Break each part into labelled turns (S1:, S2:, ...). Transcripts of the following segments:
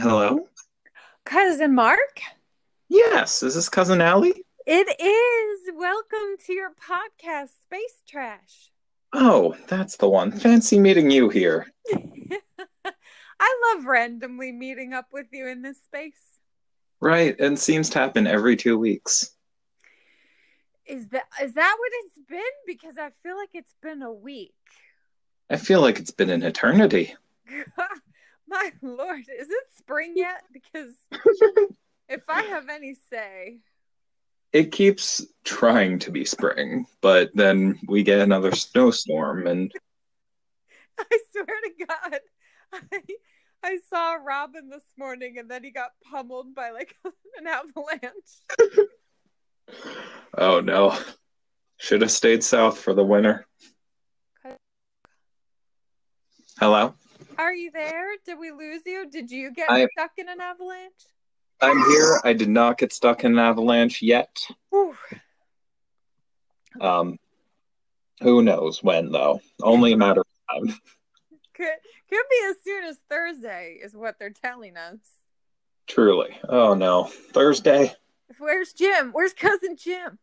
S1: Hello?
S2: Cousin Mark?
S1: Yes, is this cousin Allie?
S2: It is. Welcome to your podcast, Space Trash.
S1: Oh, that's the one. Fancy meeting you here.
S2: I love randomly meeting up with you in this space.
S1: Right, and seems to happen every two weeks.
S2: Is that is that what it's been? Because I feel like it's been a week.
S1: I feel like it's been an eternity.
S2: My lord, is it spring yet? Because if I have any say,
S1: It keeps trying to be spring, but then we get another snowstorm, and
S2: I swear to God, I, I saw Robin this morning and then he got pummeled by like an avalanche.
S1: oh no. Should have stayed south for the winter. Hello?
S2: Are you there? Did we lose you? Did you get
S1: I-
S2: stuck in an avalanche?
S1: I'm here. I did not get stuck in an avalanche yet.
S2: Whew.
S1: Um, who knows when, though? Only a matter of time.
S2: Could could be as soon as Thursday, is what they're telling us.
S1: Truly. Oh no. Thursday?
S2: Where's Jim? Where's cousin Jim?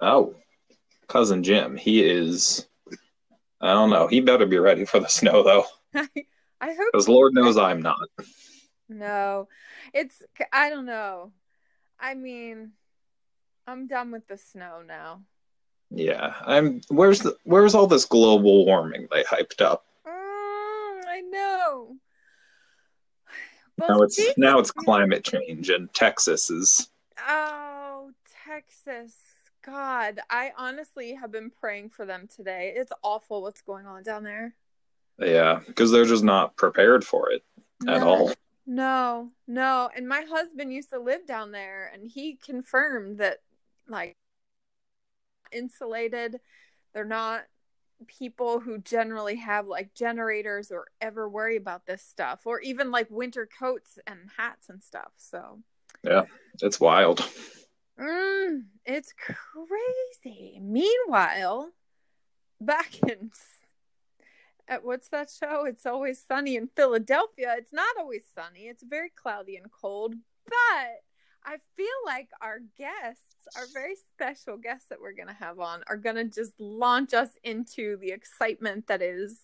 S1: Oh, cousin Jim. He is. I don't know. He better be ready for the snow, though,
S2: I, I hope
S1: because Lord knows I'm not.
S2: no. It's I don't know. I mean, I'm done with the snow now.
S1: Yeah, I'm. Where's the? Where's all this global warming they hyped up?
S2: Mm, I know. Well,
S1: Now it's now it's climate change, and Texas is.
S2: Oh, Texas. God, I honestly have been praying for them today. It's awful what's going on down there.
S1: Yeah, because they're just not prepared for it at
S2: No.
S1: all.
S2: No, no. And my husband used to live down there and he confirmed that like insulated. They're not people who generally have like generators or ever worry about this stuff or even like winter coats and hats and stuff. So yeah,
S1: It's wild.
S2: Mm, it's crazy. Meanwhile, back in at what's that show? It's always sunny in Philadelphia. It's not always sunny. It's very cloudy and cold. But I feel like our guests, our very special guests that we're gonna have on, are gonna just launch us into the excitement that is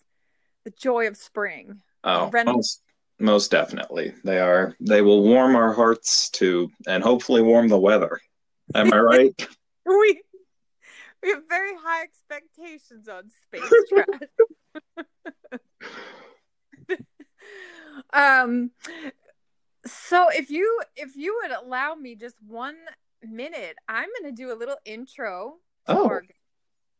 S2: the joy of spring.
S1: Oh,
S2: Ren-
S1: most most definitely. They are. They will warm our hearts to, and hopefully warm the weather. Am I right?
S2: We we have very high expectations on space trash. um so if you if you would allow me just one minute, I'm gonna do a little intro
S1: Oh.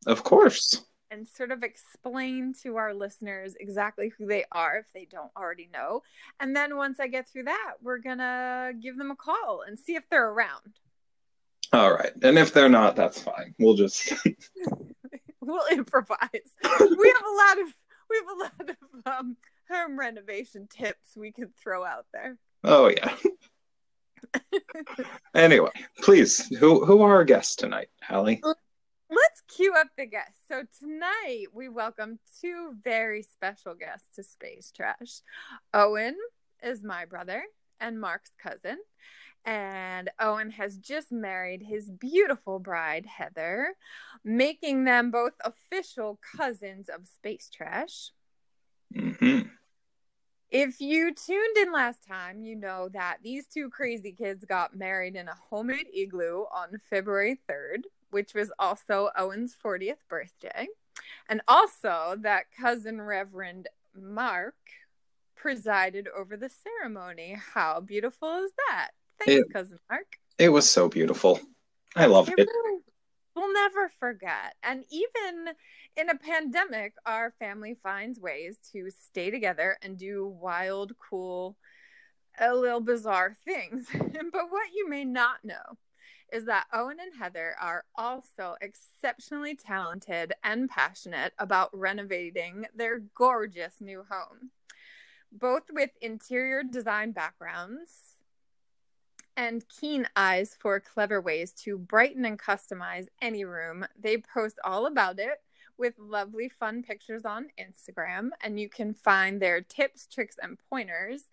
S1: of course.
S2: and sort of explain to our listeners exactly who they are if they don't already know. And then once I get through that, we're gonna give them a call and see if they're around.
S1: All right. And if they're not, that's fine. We'll just.
S2: we'll improvise. we have a lot of we have a lot of um home renovation tips we could throw out there.
S1: oh yeah. anyway, please, who who are our guests tonight, Allie?
S2: Let's cue up the guests. So tonight we welcome two very special guests to Space Trash. Owen is my brother and Mark's cousin. And Owen has just married his beautiful bride, Heather, making them both official cousins of Space Trash.
S1: hmm
S2: If you tuned in last time, you know that these two crazy kids got married in a homemade igloo on February 3rd, which was also Owen's 40th birthday. And also that cousin Reverend Mark presided over the ceremony. How beautiful is that? Thanks,
S1: It-
S2: cousin Mark.
S1: It was so beautiful. I love it.
S2: really- We'll never forget. And even in a pandemic, our family finds ways to stay together and do wild, cool, a little bizarre things. but what you may not know is that Owen and Heather are also exceptionally talented and passionate about renovating their gorgeous new home. Both with interior design backgrounds and keen eyes for clever ways to brighten and customize any room. They post all about it with lovely, fun pictures on Instagram, and you can find their tips, tricks, and pointers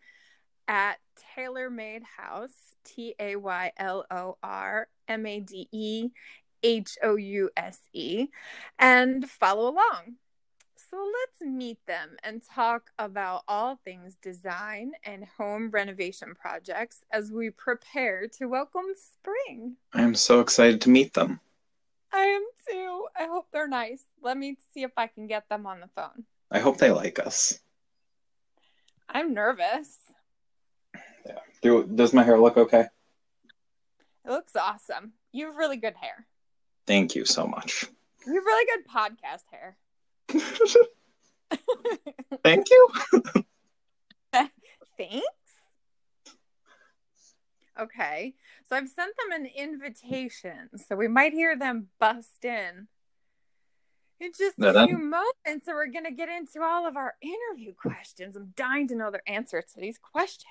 S2: at Taylor Made House, T A Y L O R M A D E H O U S E, and follow along. So let's meet them and talk about all things design and home renovation projects as we prepare to welcome spring.
S1: I'm so excited to meet them.
S2: I am too. I hope they're nice. Let me see if I can get them on the phone.
S1: I hope they like us.
S2: I'm nervous.
S1: Yeah. Do, does my hair look okay?
S2: It looks awesome. You have really good hair.
S1: Thank you so much.
S2: You have really good podcast hair.
S1: Thank you.
S2: Thanks. Okay. So I've sent them an invitation. So we might hear them bust in in just
S1: No,
S2: a few moments. So we're going to get into all of our interview questions. I'm dying to know their answers to these questions.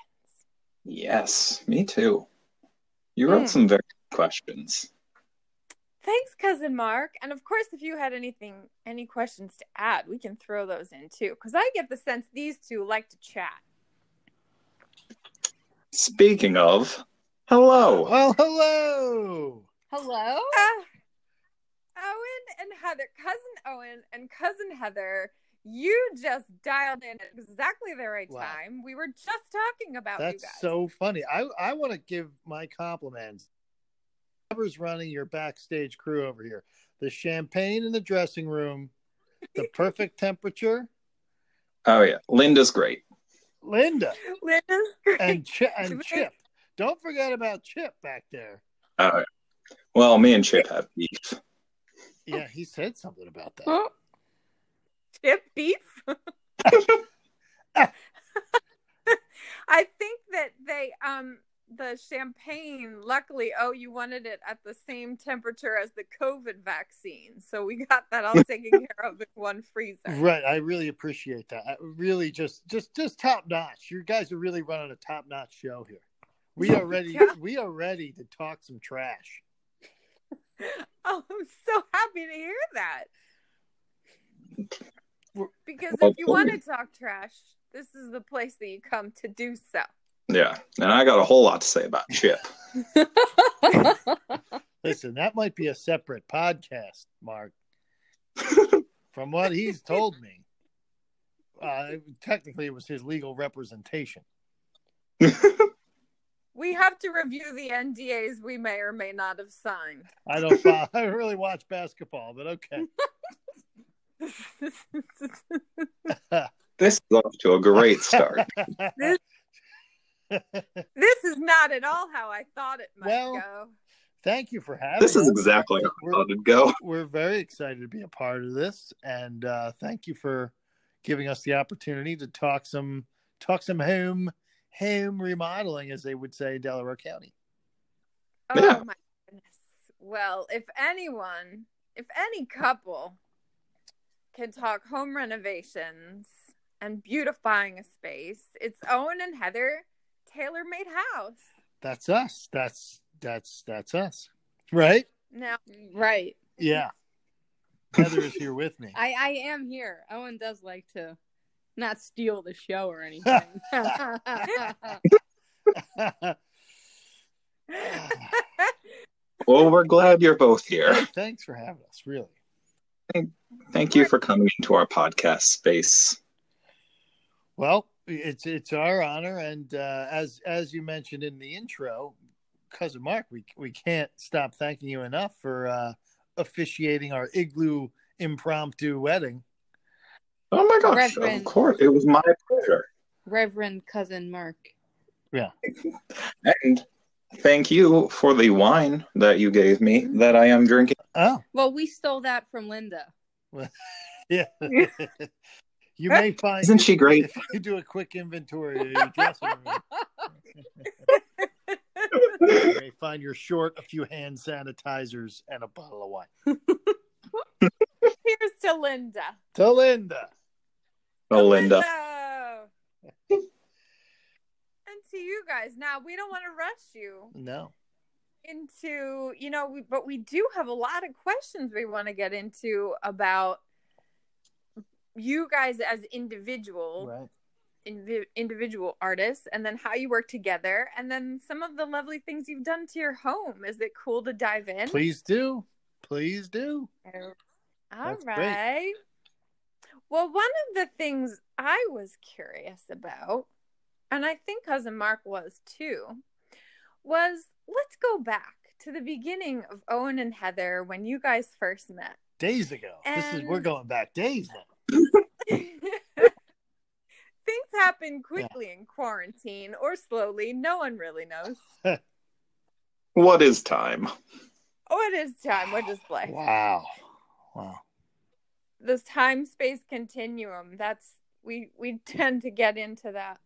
S1: Yes, me too. You wrote
S2: Hmm.
S1: some very good questions.
S2: Thanks, cousin Mark. And of course, if you had anything, any questions to add, we can throw those in too. Because I get the sense these two like to chat.
S1: Speaking of, hello.
S3: Well, hello.
S2: Hello? Uh, Owen and Heather, cousin Owen and cousin Heather, you just dialed in at exactly the right
S3: Wow.
S2: time. We were just talking about you
S3: That's so funny. I I want to give my compliments. Whoever's running your backstage crew over here, the champagne in the dressing room, the perfect temperature.
S1: Oh yeah, Linda's great.
S3: Linda
S2: Linda's great.
S3: and Ch- and Chip. Don't forget about Chip back there.
S1: Oh, yeah. well, me and Chip have beef.
S3: Yeah, he said something about that.
S2: Huh? Chip beef. I think that they um the champagne luckily oh you wanted it at the same temperature as the covid vaccine so we got that all taken care of in one freezer
S3: Right, I really appreciate that. I really just just just top notch. You guys are really running a top notch show here. We are ready.
S2: Yeah.
S3: We are ready to talk some trash.
S2: oh i'm so happy to hear that because if you want to talk trash this is the place that you come to do so
S1: Yeah, and I got a whole lot to say about Chip.
S3: Listen, that might be a separate podcast, Mark. From what he's told me, uh, technically it was his legal representation.
S2: we have to review the ndas we may or may not have signed
S3: I don't. follow, I really watch basketball, but okay.
S1: This is off to a great start.
S2: this is not at all how I thought it might
S3: Well,
S2: go.
S3: Thank you for having
S1: this is
S3: us.
S1: exactly how I
S3: We're-
S1: thought it'd go.
S3: We're very excited to be a part of this, and uh, thank you for giving us the opportunity to talk some talk some home home remodeling, as they would say in Delaware County.
S2: Oh
S1: Yeah.
S2: my goodness. Well, if anyone, if any couple can talk home renovations and beautifying a space, it's Owen and Heather Taylor Made House.
S3: That's us. That's that's that's us, right?
S2: Now,
S4: Right.
S3: Yeah. Heather is here with me.
S4: I, I am here. Owen does like to not steal the show or anything.
S1: Well, we're glad you're both here.
S3: Thanks for having us. Really.
S1: Thank thank you for coming into our podcast space.
S3: Well, it's it's our honor, and uh, as as you mentioned in the intro, cousin Mark, we we can't stop thanking you enough for uh, officiating our igloo impromptu wedding.
S1: Oh my gosh,
S4: Reverend.
S1: of course. It was my pleasure.
S4: Reverend cousin Mark.
S1: Yeah, and thank you for the wine that you gave me that I am drinking.
S3: Oh,
S4: Well, we stole that from Linda.
S3: yeah. you may find
S1: Isn't she great?
S3: if you do a quick inventory of your you may find your short a few hand sanitizers and a bottle of wine.
S2: here's to Linda.
S3: To Linda.
S1: to Linda.
S2: and to you guys. Now, we don't want to rush you
S3: No.
S2: into you know we, but we do have a lot of questions we want to get into about you guys as individual
S3: Right.
S2: invi- individual artists and then how you work together and then some of the lovely things you've done to your home. Is it cool to dive in?
S3: Please do. Please do.
S2: All
S3: That's great.
S2: Well, one of the things I was curious about, and I think cousin Mark was too, was let's go back to the beginning of Owen and Heather when you guys first met.
S3: Days ago. This is we're going back days now.
S2: Things happen quickly in quarantine or slowly. No one really knows.
S1: What is time?
S2: Oh, it is time. What is life?
S3: Wow. Wow.
S2: This time space continuum. That's we we tend to get into that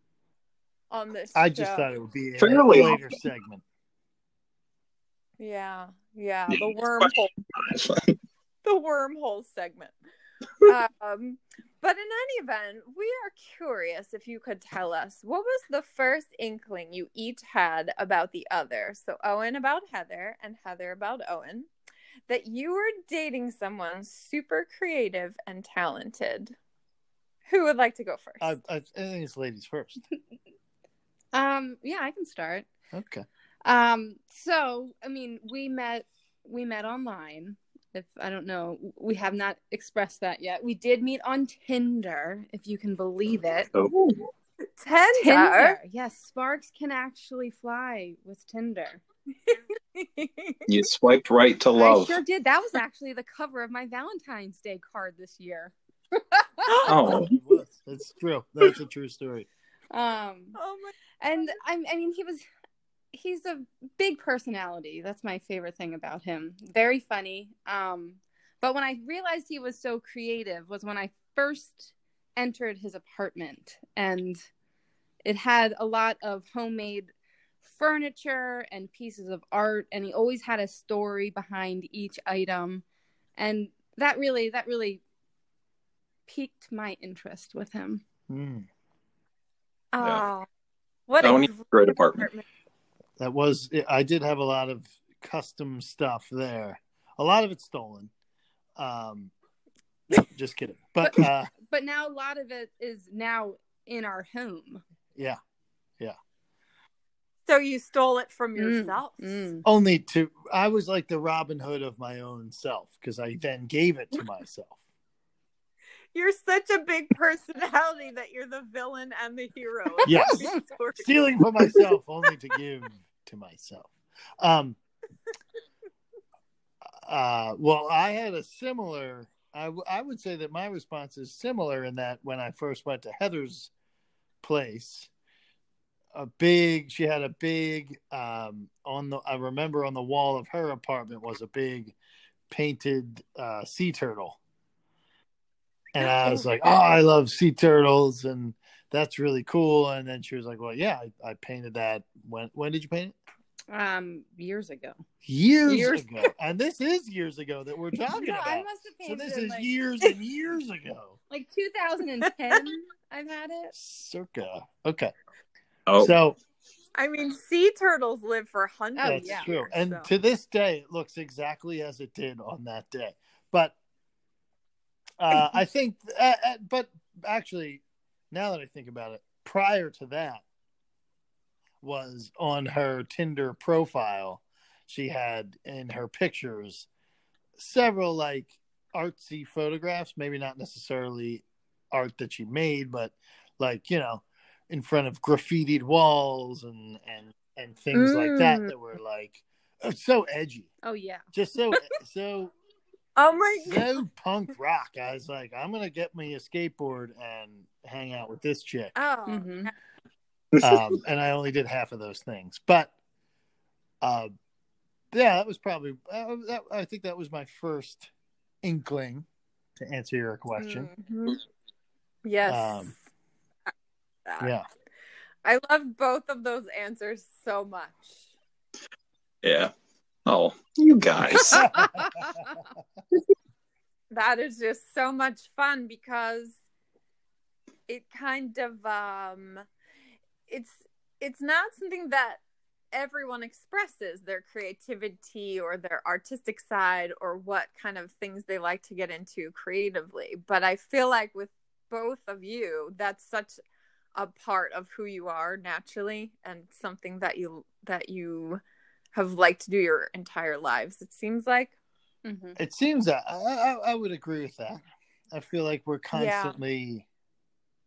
S2: on this.
S3: I just thought it would be a
S1: Fairly
S3: later segment.
S2: Yeah, yeah,
S1: Yeah,
S2: the wormhole, the wormhole segment. Um, but in any event, we are curious if you could tell us what was the first inkling you each had about the other. So Owen about Heather and Heather about Owen, that you were dating someone super creative and talented. Who would like to go first?
S3: I, I, I think it's ladies first.
S4: Um, yeah, I can start.
S3: Okay.
S4: Um, so I mean, we met we met online. If I don't know, we have not expressed that yet. We did meet on Tinder, if you can believe it.
S1: Oh,
S2: Tinder.
S4: Tinder. Yes, sparks can actually fly with Tinder.
S1: you swiped right to love.
S4: I
S1: love.
S4: sure did. That was actually the cover of my Valentine's Day card this year.
S1: Oh,
S3: It was. It's true. That's a true story.
S4: Um,
S2: oh my
S4: and I, I mean, he was he's a big personality. That's my favorite thing about him. Very funny. Um, but when I realized he was so creative was when I first entered his apartment, and it had a lot of homemade furniture and pieces of art, and he always had a story behind each item, and that really that really piqued my interest with him.
S3: Mm.
S2: Oh, what a
S1: Tony, great apartment.
S2: apartment.
S3: That was. I did have a lot of custom stuff there. A lot of it stolen. Um, just kidding. But uh,
S4: But now a lot of it is now in our home.
S3: yeah, yeah.
S2: So you stole it from
S4: Mm,
S2: yourself.
S4: mm.
S3: only to. I was like the Robin Hood of my own self because I then gave it to myself.
S2: You're such a big personality that you're the villain and the hero.
S3: Yes.
S2: this story.
S3: stealing for myself only to give to myself um uh well i had a similar I, w- I would say that my response is similar in that when i first went to heather's place a big she had a big um on the i remember on the wall of her apartment was a big painted uh sea turtle and i was like oh i love sea turtles and that's really cool. And then she was like, well, yeah, I, I painted that. When when did you paint it?
S4: Um, years ago.
S3: Years,
S4: Years.
S3: ago. and this is years ago that we're talking
S4: No,
S3: about.
S4: I must have
S3: so this is
S4: like,
S3: years and years ago.
S4: like 2010. I've had it.
S3: Circa. Okay.
S1: Oh,
S3: So
S2: I mean, sea turtles live for hundreds.
S4: Oh,
S3: that's
S4: yeah.
S3: true. And
S2: so.
S3: to this day, it looks exactly as it did on that day. But uh, I think, uh, uh, but actually, now that I think about it, prior to that was on her Tinder profile. She had in her pictures several like artsy photographs, maybe not necessarily art that she made, but like, you know, in front of graffitied walls and and and things like that
S2: Mm.
S3: that were like uh, so edgy.
S4: Oh yeah.
S3: Just so so
S2: oh my god.
S3: so punk rock. I was like, I'm gonna get me a skateboard and hang out with this chick.
S2: Oh,
S4: hmm
S3: Um, and I only did half of those things, but uh, yeah, that was probably. Uh, that, I think that was my first inkling to answer your question.
S2: Mhm. Yes.
S3: Um, Yeah,
S2: I love both of those answers so much.
S1: yeah. Oh, you guys.
S2: That is just so much fun because it kind of um it's it's not something that everyone expresses their creativity or their artistic side or what kind of things they like to get into creatively but i feel like with both of you that's such a part of who you are naturally and something that you that you have liked to do your entire lives. It seems like.
S4: Mm-hmm.
S3: It seems that I, I, I would agree with that. I feel like we're constantly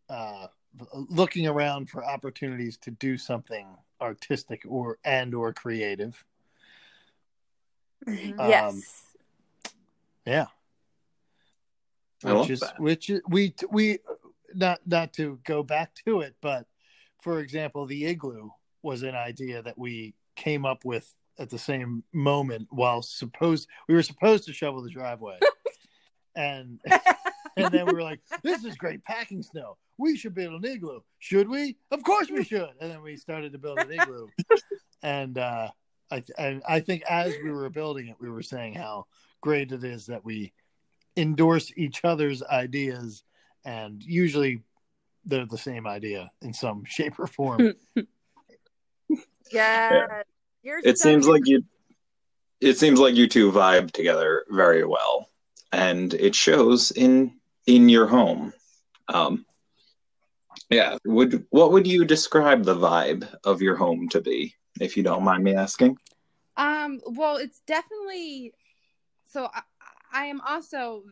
S3: uh, looking around for opportunities to do something artistic or and or creative.
S2: Mhm.
S3: Um,
S2: yes.
S3: Yeah,
S1: I
S3: which
S1: love
S3: is
S1: that.
S3: which is we we not not to go back to it, but for example, the igloo was an idea that we came up with at the same moment while supposed we were supposed to shovel the driveway, and and then we were like, "This is great packing snow. We should build an igloo. Should we? Of course we should." And then we started to build an igloo, and uh, I and I think as we were building it, we were saying how great it is that we endorse each other's ideas, and usually they're the same idea in some shape or form.
S2: Yeah. You're
S1: It
S2: such
S1: seems like you. It seems like you two vibe together very well, and it shows in in your home. Um, yeah. Would what would you describe the vibe of your home to be, if you don't mind me asking?
S4: Um, well, it's definitely so I, I am also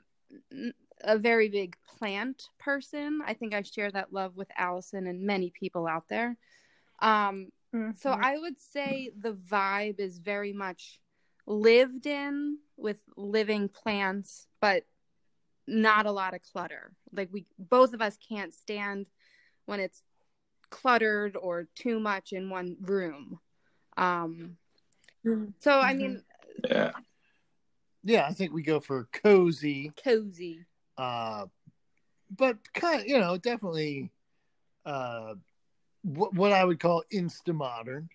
S4: a very big plant person. I think I share that love with Allison and many people out there. Um, so
S2: Mhm.
S4: I would say the vibe is very much lived in with living plants, but not a lot of clutter. Like we both of us can't stand when it's cluttered or too much in one room. Um so I mean
S1: Yeah.
S3: yeah, I think we go for cozy,
S4: cozy.
S3: uh, but kind of, you know, definitely uh, what, what I would call insta modern.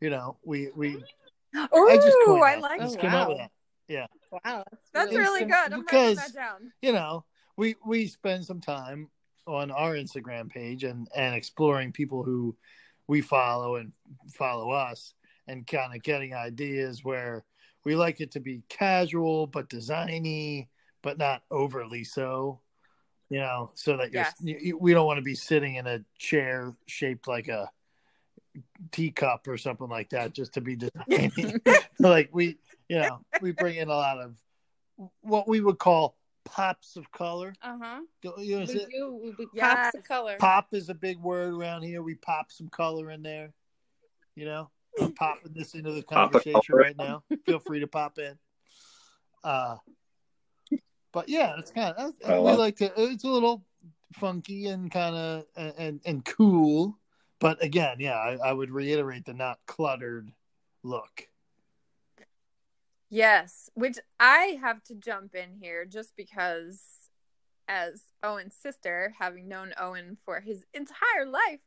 S3: You know, we we
S2: Ooh,
S3: I just coined
S2: I
S3: that.
S2: like
S3: I just
S4: Oh,
S3: came up with
S4: wow.
S3: that.
S4: Wow.
S2: That's really
S3: Instant-
S2: good. I'm
S3: because-
S2: writing that down.
S3: you know, we we spend some time on our Instagram page and and exploring people who we follow and follow us and kind of getting ideas where we like it to be casual but designy but not overly so you know so that
S2: Yes.
S3: you- we don't want to be sitting in a chair shaped like a teacup or something like that just to be designy like we you know we bring in a lot of what we would call pops of color.
S4: Uh-huh.
S3: Do- you know,
S4: We
S3: it-
S4: do we, we
S2: Yes.
S4: pops of color.
S3: pop is a big word around here. We pop some color in there you know? I'm popping this into the conversation right now. Feel free to pop in. Uh but yeah it's kind of we
S1: love-
S3: like to it's a little funky and kind of and and cool. But again yeah I, I would reiterate the not cluttered look
S2: Yes, which I have to jump in here just because, as Owen's sister, having known Owen for his entire life,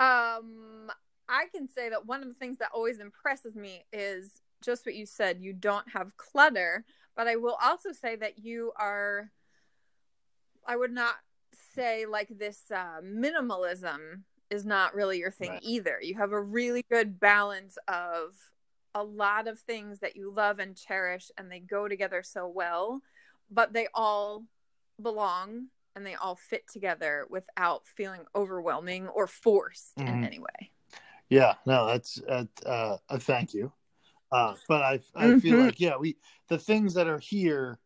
S2: um, I can say that one of the things that always impresses me is just what you said. You don't have clutter, but I will also say that you are. I would not say like this uh, minimalism is not really your thing
S3: Right.
S2: either. You have a really good balance of a lot of things that you love and cherish and they go together so well but they all belong and they all fit together without feeling overwhelming or forced in
S3: Mhm.
S2: any way
S3: Yeah, no, that's uh, uh, a thank you. Uh, but I I feel
S2: Mhm.
S3: like yeah, we the things that are here,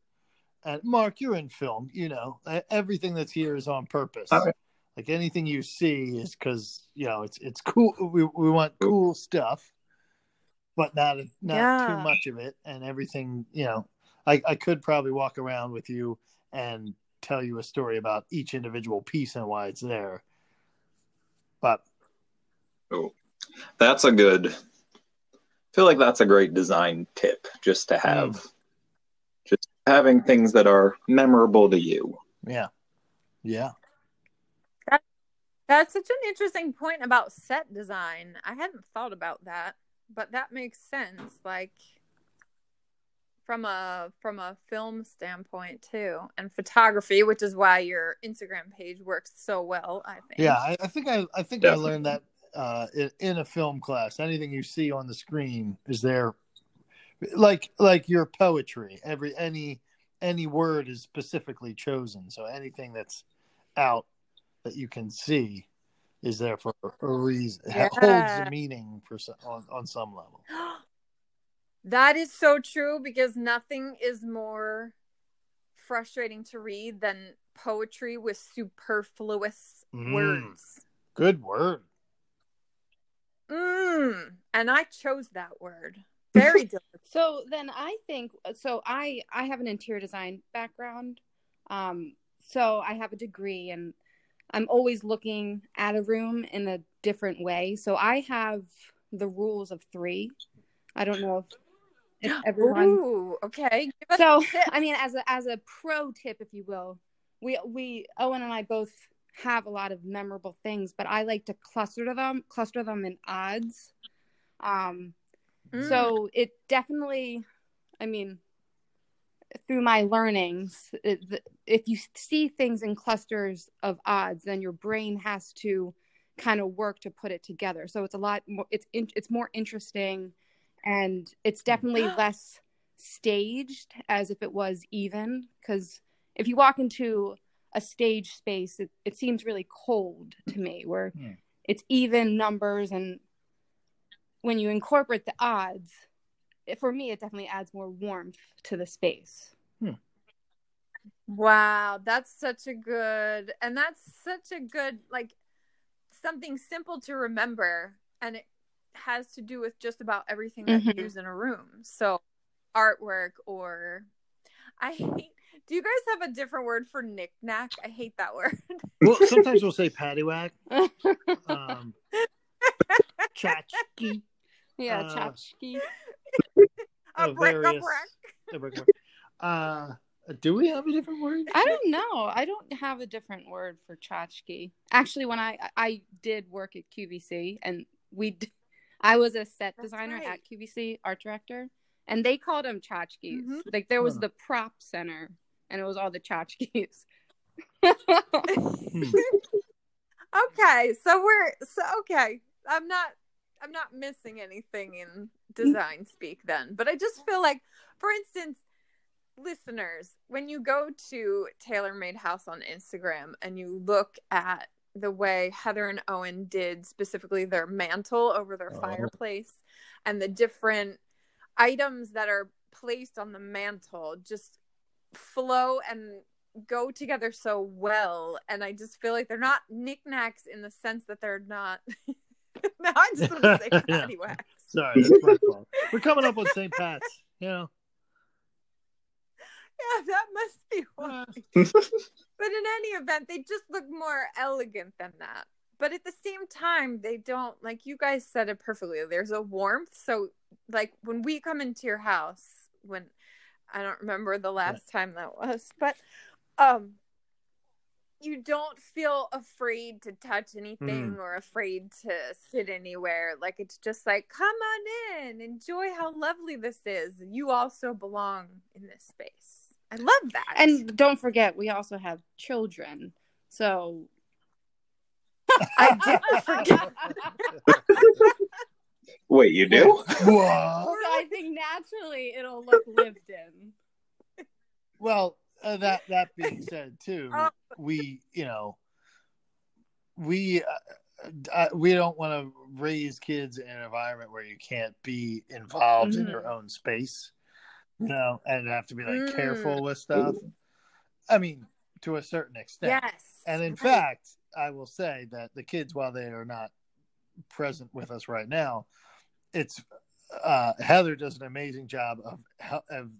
S3: and Mark, you're in film, you know, everything that's here is on purpose. Like anything you see is because you know it's it's cool. We we want cool stuff, but not not too much of it, and everything. You know, I I could probably walk around with you and tell you a story about each individual piece and why it's there. But
S1: Oh, that's a good. I feel like that's a great design tip, just to have, mm. just having things that are memorable to you.
S3: yeah, yeah.
S2: that's such an interesting point about set design i hadn't thought about that but that makes sense like from a from a film standpoint too and photography which is why your instagram page works so well i think
S3: Yeah, I, I think I, I think I learned that uh, in, in a film class. Anything you see on the screen is there, like like your poetry. Every any any word is specifically chosen. So anything that's out that you can see is there for a reason. It
S2: Yeah.
S3: holds a meaning for some, on, on some level.
S2: that is so true because nothing is more frustrating to read than poetry with superfluous
S3: Mm.
S2: words.
S3: Good word.
S2: Mm, and I chose that word. Very deliberate.
S4: So then I think so I I have an interior design background. Um so I have a degree and I'm always looking at a room in a different way. So I have the rules of 3. I don't know if, if everyone
S2: Ooh, okay.
S4: So. I mean as a as a pro tip if you will, we we Owen and I both have a lot of memorable things, but I like to cluster them cluster them in odds. Um
S2: Mm.
S4: so it definitely i mean through my learnings if you see things in clusters of odds then your brain has to kind of work to put it together so it's a lot more it's in, it's more interesting and it's definitely less staged as if it was even because if you walk into a stage space it, it seems really cold to me where
S3: Hmm.
S4: it's even numbers and when you incorporate the odds for me it definitely adds more warmth to the space
S2: Wow, that's such a good, and that's such a good, like, something simple to remember. And it has to do with just about everything that
S4: Mhm.
S2: you use in a room. So, artwork, or I hate, do you guys have a different word for knickknack? I hate that word.
S3: Well, sometimes we'll say paddywhack, um, tchotchke,
S4: yeah
S3: Uh,
S4: tchotchke.
S2: a brick, a brick.
S3: Uh, do we have a different word?
S4: i don't know i don't have a different word for tchotchke actually when i i did work at qvc and we d- i was a set
S2: That's
S4: designer
S2: right.
S4: at qvc art director and they called them tchotchkes
S2: Mhm.
S4: like there was
S3: Huh.
S4: the prop center and it was all the tchotchkes
S3: Hmm.
S2: Okay, so we're so okay. I'm not I'm not missing anything in mm. design speak then, but I just feel like for instance, listeners, when you go to Taylor Made House on Instagram and you look at the way Heather and Owen did specifically their mantle over their
S3: Oh.
S2: fireplace and the different items that are placed on the mantle just flow and go together so well and i just feel like they're not knickknacks in the sense that they're not now i just want to say
S3: Yeah.
S2: paddywhacks
S3: Sorry, that's my fault. We're coming up on St. Pat's, you know.
S2: yeah that must be why but in any event they just look more elegant than that but at the same time they don't like you guys said it perfectly there's a warmth so like when we come into your house when i don't remember the last time that was but um you don't feel afraid to touch anything mm. or afraid to sit anywhere like it's just like come on in enjoy how lovely this is you also belong in this space i love that
S4: and don't forget we also have children so
S2: I did forget.
S1: Wait, you do?
S3: What?
S4: I think naturally it'll look lived in.
S3: Well, uh, that that being said, too,
S2: Oh.
S3: we you know we uh, uh, we don't want to raise kids in an environment where you can't be involved in
S4: Mhm.
S3: your own space, you know, and have to be like
S2: Mm.
S3: careful with stuff. I mean, to a certain extent.
S2: yes
S3: And in
S2: Right.
S3: fact, I will say that the kids, while they are not present with us right now, it's uh, Heather does an amazing job of of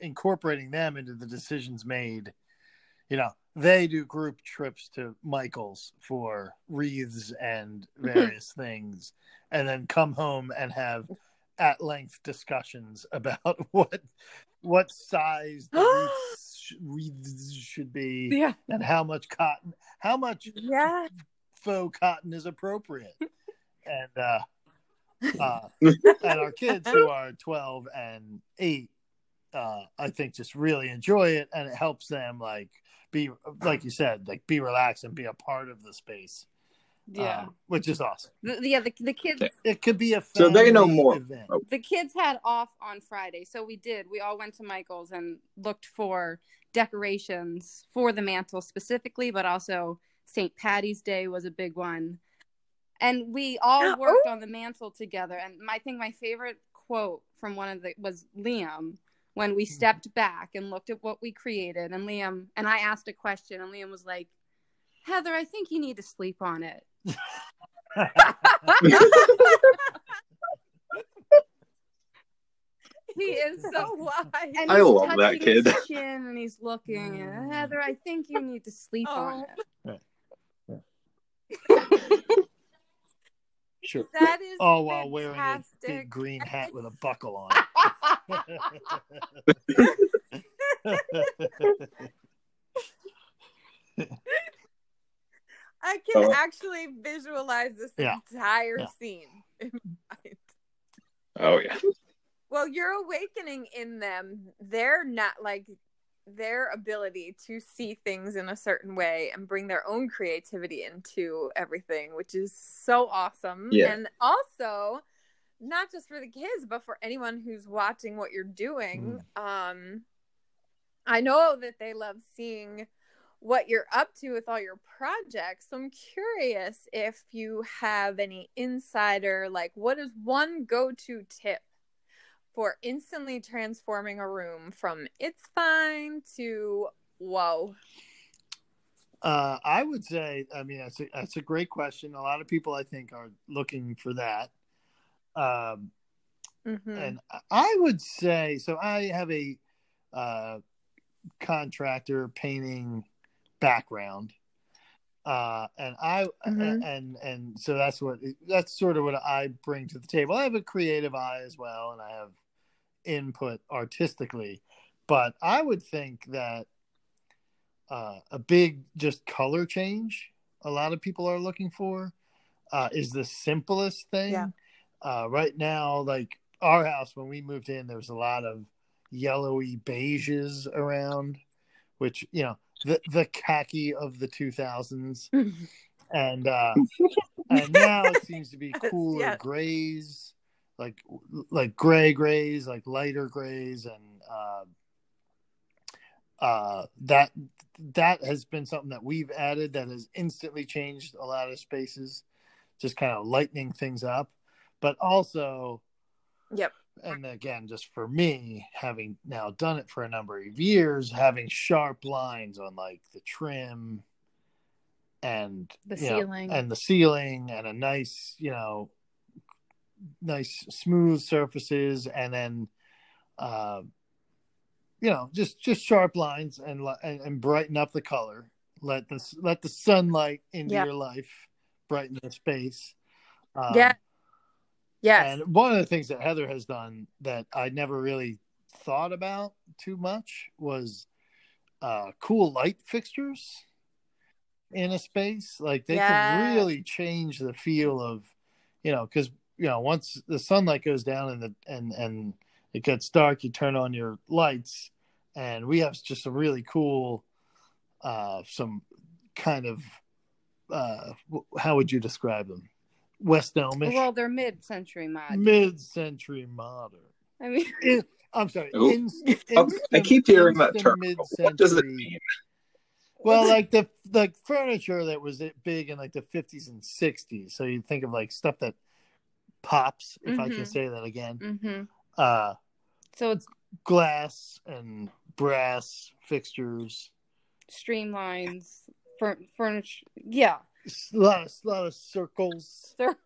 S3: incorporating them into the decisions made. You know, they do group trips to Michael's for wreaths and various things, and then come home and have at length discussions about what what size the wreaths, wreaths should be
S4: Yeah.
S3: and how much cotton how much
S2: yeah
S3: faux cotton is appropriate and uh uh and our kids who are 12 and 8 uh i think just really enjoy it and it helps them like be like you said like be relaxed and be a part of the space
S4: Yeah.
S3: um, which is awesome
S4: The, yeah, the, the kids
S3: it could be a
S1: So they know more.
S3: event.
S1: Oh.
S4: the kids had off on Friday, so we did. We all went to Michael's and looked for decorations for the mantle specifically, but also St. Patty's Day was a big one. And we all worked on the mantle together. And my, I think my favorite quote from one of the was Liam when we mm-hmm. stepped back and looked at what we created. And Liam and I asked a question, and Liam was like, Heather, I think you need to sleep on it. he is so
S2: wise.
S4: and
S1: I
S4: he's
S1: love that
S4: touching his
S1: kid.
S4: Chin and he's looking. And mm. Heather, I think you need to sleep oh. on
S2: Oh.
S4: it.
S3: Sure.
S2: That is
S3: Oh, while wearing a big green hat with a buckle on it.
S2: I can
S1: Oh.
S2: actually visualize this
S3: Yeah.
S2: entire
S3: Yeah.
S2: scene. in my mind.
S1: Oh yeah.
S2: Well, you're awakening in them They're not like their ability to see things in a certain way and bring their own creativity into everything, which is so awesome.
S1: Yeah.
S2: And also not just for the kids, but for anyone who's watching what you're doing. Um I know that they love seeing what you're up to with all your projects. So I'm curious if you have any insider, like what is one go to tip for instantly transforming a room from it's fine to whoa?
S3: Uh, I would say, I mean, that's a, that's a great question. A lot of people, I think, are looking for that. Um,
S2: Mhm.
S3: and I would say, so I have a uh, contractor painting background, uh, and I
S2: Mhm.
S3: and and so that's what that's sort of what I bring to the table. I have a creative eye as well, and I have input artistically, but I would think that uh, a big just color change a lot of people are looking for uh, is the simplest thing.
S2: Yeah.
S3: Uh, right now, like our house, when we moved in, there was a lot of yellowy beiges around, which you know the the khaki of the two thousands, and uh, and now it seems to be cooler
S2: yes.
S3: grays, like like gray grays, like lighter grays, and uh, uh, that that has been something that we've added that has instantly changed a lot of spaces, just kind of lightening things up, but also
S2: Yep.
S3: and again, just for me, having now done it for a number of years, having sharp lines on like the trim and
S4: The
S3: you know,
S4: ceiling.
S3: and the ceiling and a nice, you know, nice smooth surfaces and then uh you know, just just sharp lines and and, and brighten up the color. Let the let the sunlight into your life brighten the space. Um,
S2: yeah. Yes.
S3: and one of the things that Heather has done that I never really thought about too much was uh, cool light fixtures in a space. Like they
S2: Yes.
S3: can really change the feel of, you know, because you know once the sunlight goes down and the and and it gets dark, you turn on your lights, and we have just some really cool, uh, some kind of, uh, how would you describe them? West Elmish
S4: well, they're mid-century modern.
S3: mid-century modern.
S4: I mean,
S3: In- I'm sorry.
S1: Ooh.
S3: In,
S1: Oh, I keep hearing that term.
S3: Mid-century.
S1: What does it mean?
S3: Well, like the like furniture that was big in like the 50s and 60s. So you think of like stuff that pops, if I can
S4: Mhm.
S3: say that again.
S4: hmm
S3: Uh,
S4: so it's
S3: glass and brass fixtures.
S4: streamlines, fur- furniture. Yeah,
S3: A lot of, lot of circles,
S4: They're-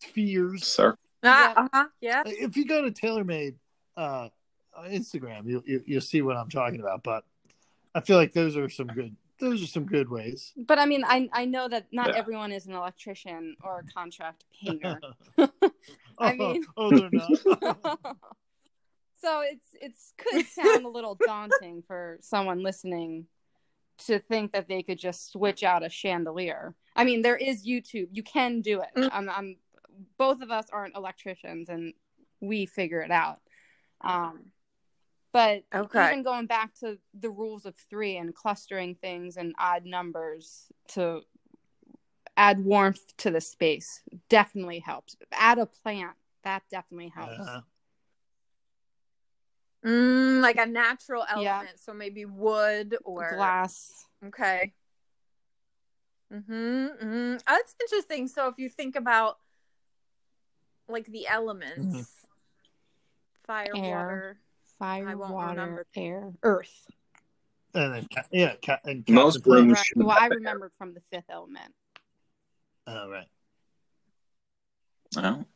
S3: spheres.
S1: Sir.
S2: Ah,
S4: Yeah.
S2: uh-huh. Yeah.
S3: If you go to TaylorMade uh, Instagram, you'll, you, you'll see what I'm talking about. But I feel like those are some good. Those are some good ways.
S4: but I mean, I I know that not
S1: Yeah.
S4: everyone is an electrician or a contract painter.
S3: I
S4: I mean-
S3: oh, they're not.
S4: so it's it's could sound a little daunting for someone listening to think that they could just switch out a chandelier. I mean, there is YouTube. You can do it.
S2: Mm.
S4: I'm, I'm both of us aren't electricians and we figure it out. Um but
S2: Okay.
S4: even going back to the rules of 3 and clustering things and odd numbers to add warmth to the space definitely helps. Add a plant. That definitely helps.
S3: Yeah.
S2: Mm, like a natural
S4: Yeah.
S2: element. So maybe wood or
S4: Glass.
S2: Okay. Mm-hmm, hmm That's interesting. So if you think about like the elements,
S3: Mhm.
S2: fire,
S4: Air.
S2: water. I
S4: Fire,
S2: won't
S4: water,
S2: remember.
S4: air, earth.
S3: And then, yeah, ca- and
S1: Most
S3: Captain
S1: rooms
S4: Right. Well, I
S1: have air.
S4: remembered from the fifth element.
S3: Oh, right.
S1: Oh,
S2: The,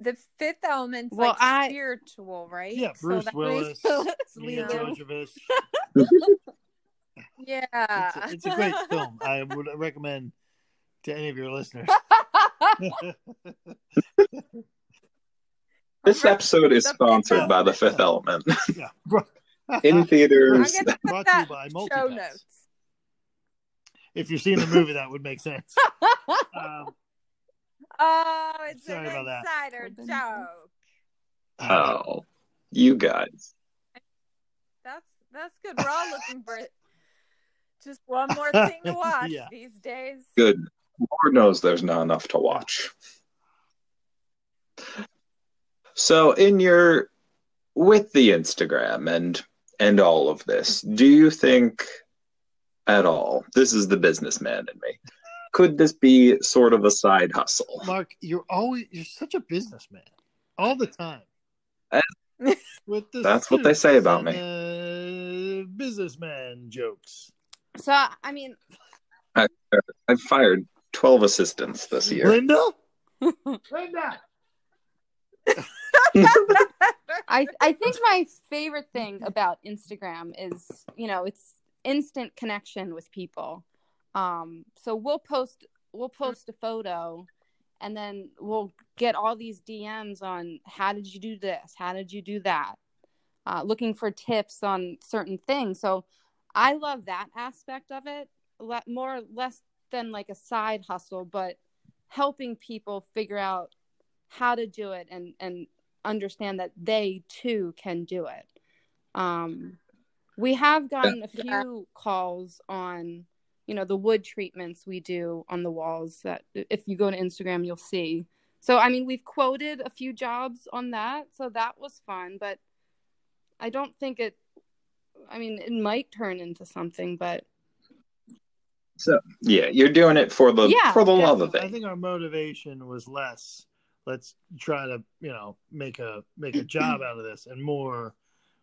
S2: the fifth element's
S4: Well,
S2: like
S4: I-
S2: spiritual, right?
S3: Yeah,
S2: So
S3: Bruce
S2: that-
S3: Willis,
S4: Willis,
S3: Mia
S2: Leo.
S3: Jovovich.
S2: Yeah.
S3: It's, a, it's a great film. I would recommend to any of your listeners.
S1: this episode is sponsored by The Fifth Element
S3: yeah. Bro-
S1: in
S2: I'm
S1: theaters.
S2: gonna put
S3: Brought to you
S2: that
S3: by
S2: in show
S3: Multipass.
S2: notes.
S3: if you're seeing the movie, that would make sense. Um,
S2: Oh, it's
S3: Sorry
S2: an insider joke.
S1: Uh, oh, you guys.
S2: That's that's good. We're all looking for it just one more thing to watch
S3: Yeah.
S2: these days.
S1: Good. Lord knows there's not enough to watch. So in your with the Instagram and and all of this, do you think at all this is the businessman in me? Could this be sort of a side hustle?
S3: Mark, you're always you're such a businessman all the time. With the
S1: that's what they say about
S3: and, Uh, businessman jokes.
S4: so I mean,
S1: I've fired 12 assistants this year.
S3: Linda, Linda.
S4: I I think my favorite thing about Instagram is you know it's instant connection with people. Um, so we'll post we'll post a photo, and then we'll get all these DMs on how did you do this, how did you do that, uh, looking for tips on certain things. So I love that aspect of it, le- more less than like a side hustle, but helping people figure out how to do it and and understand that they too can do it. Um, we have gotten a few calls on, you know, the wood treatments we do on the walls that if you go to Instagram, you'll see. So, I mean, we've quoted a few jobs on that. So that was fun, but I don't think it, I mean, it might turn into something, but
S1: So yeah, you're doing it for the
S4: Yeah,
S1: for the love of it.
S3: I think our motivation was less. Let's try to you know make a make a job out of this, and more.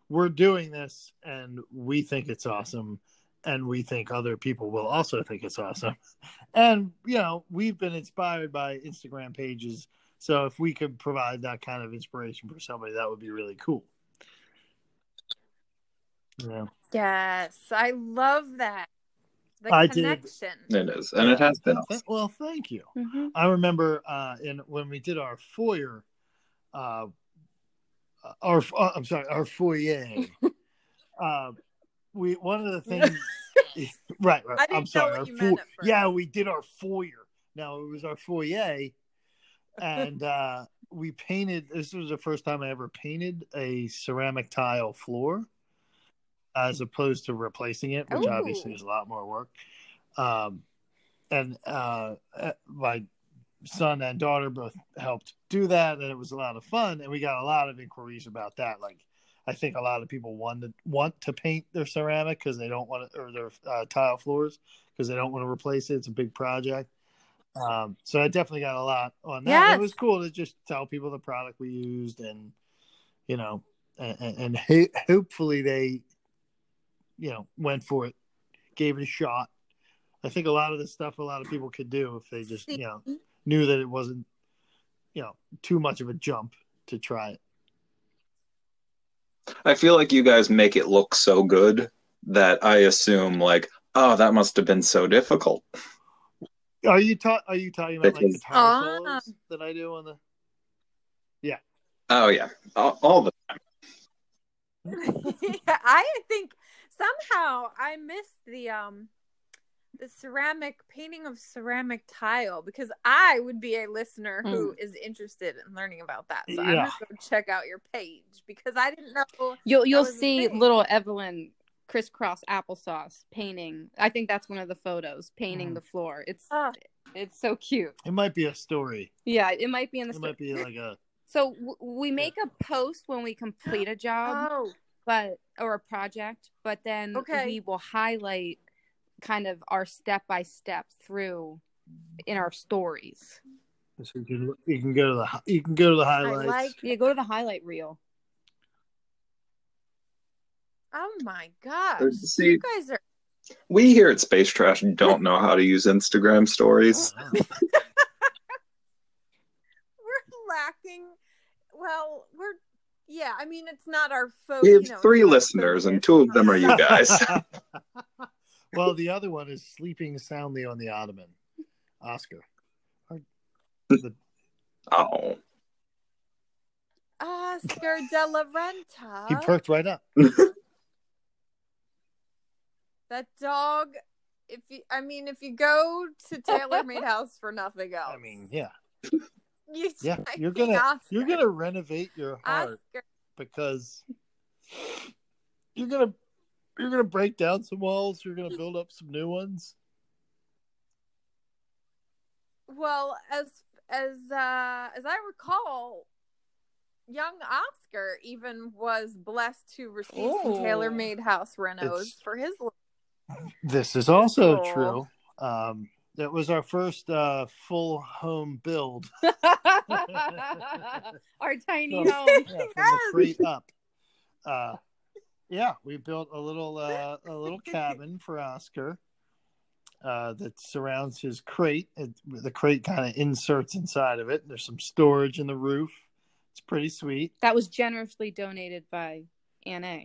S3: We're doing this, and we think it's awesome, and we think other people will also think it's awesome, and you know we've been inspired by Instagram pages. So if we could provide that kind of inspiration for somebody, that would be really cool. Yeah.
S2: Yes, I love that. The
S3: I did.
S1: It is, and it has been.
S3: Th- Well, thank you.
S4: Mhm.
S3: I remember uh, in when we did our foyer, uh, our uh, I'm sorry, our foyer. uh, we one of the things, right? Right.
S2: I didn't
S3: I'm
S2: know
S3: sorry.
S2: what you meant at first.
S3: yeah, we did our foyer. Now it was our foyer, and uh, we painted. This was the first time I ever painted a ceramic tile floor, as opposed to replacing it, which
S2: Ooh.
S3: obviously is a lot more work. Um, and uh, uh, my son and daughter both helped do that, and it was a lot of fun. And we got a lot of inquiries about that. Like, I think a lot of people want to want to paint their ceramic because they don't want to, or their uh, tile floors because they don't want to replace it. It's a big project. Um, so I definitely got a lot on that.
S2: Yes.
S3: It was cool to just tell people the product we used, and you know, and, and, ho- hopefully they, you know, went for it, gave it a shot. I think a lot of the stuff a lot of people could do if they just, you know, knew that it wasn't, you know, too much of a jump to try it.
S1: I feel like you guys make it look so good that I assume like, oh, that must have been so difficult.
S3: Are you ta- Are you talking about like
S1: Because-
S3: guitar
S2: Ah.
S3: solos that I do on the? Yeah.
S1: Oh yeah, all, all the
S2: yeah, I think somehow I missed the um the ceramic painting of ceramic tile because I would be a listener who is interested in learning about that. So I'm gonna go check out your page because I didn't know.
S4: You'll you'll see little Evelyn crisscross applesauce painting. I think that's one of the photos painting
S3: Mhm.
S4: the floor. It's
S2: Ah.
S4: it's so cute.
S3: It might be a story.
S4: Yeah, it might be in the
S3: It
S4: sto-
S3: might be like a.
S4: So w- we make a post when we complete a job,
S2: Oh,
S4: but or a project, but then
S2: Okay.
S4: we will highlight kind of our step by step through in our stories.
S3: So you can you can go to the hi- you can go to the highlights.
S2: like.
S4: Yeah, go to the highlight reel.
S2: Oh my gosh!
S1: Uh, see-
S2: you guys are.
S1: We here at Space Trash don't know how to use Instagram stories.
S2: We're lacking. Well, we're. Yeah, I mean, it's not our focus.
S1: We have
S2: you know,
S1: three
S2: not our
S1: listeners, and two of them are you guys.
S3: well, the other one is sleeping soundly on the ottoman. Oscar.
S1: oh,
S2: Oscar de la Renta.
S3: He perked right up.
S2: that dog. If you, I mean, if you go to Taylor Made House for nothing else,
S3: I mean, yeah,
S2: you
S3: yeah, you're gonna
S2: Oscar,
S3: you're gonna renovate your heart
S2: Oscar.
S3: because you're gonna you're gonna break down some walls. You're gonna build up some new ones.
S2: Well, as as uh, as I recall, young Oscar even was blessed to receive some Taylor Made House renos for his.
S3: This is also true. Um, that was our first uh, full home build.
S4: our tiny
S3: So-
S4: home.
S3: yeah, from the
S2: Yes.
S3: crate up. Uh, yeah, we built a little uh, a little cabin for Oscar uh, that surrounds his crate. It, the crate kind of inserts inside of it. There's some storage in the roof. It's pretty sweet.
S4: That was generously donated by Anna,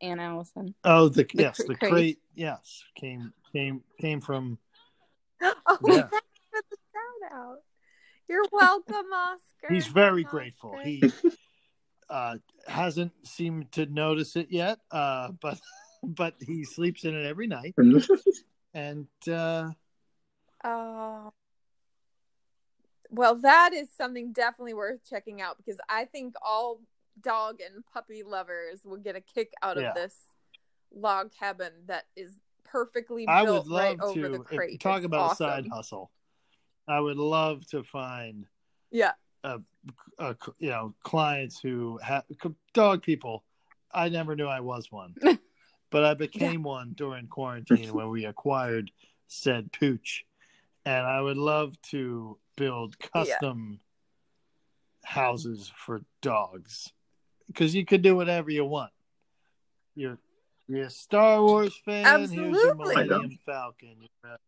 S4: Aunt Allison.
S3: Oh, the,
S4: The
S3: yes,
S4: cr-
S3: the
S4: crate.
S3: crate. Yes, came came came from.
S2: Oh,
S3: Yeah.
S2: thanks for the shout out. You're welcome, Oscar.
S3: He's very
S2: Oscar.
S3: grateful. He uh, hasn't seemed to notice it yet, uh, but but he sleeps in it every night, and uh,
S2: Oh. Well, that is something definitely worth checking out because I think all dog and puppy lovers will get a kick out
S3: Yeah.
S2: of this log cabin that is perfectly
S3: I
S2: built
S3: would love
S2: right over
S3: to
S2: the
S3: if-
S2: crate.
S3: talk
S2: It's
S3: about
S2: awesome.
S3: a side hustle. I would love to find
S2: Yeah.
S3: Uh, you know clients who have dog people. I never knew I was one, but I became one during quarantine when we acquired said pooch, and I would love to build custom houses for dogs because you could do whatever you want. You're you're a Star Wars fan. Here's your
S2: Absolutely.
S3: Millennium Falcon. You're a-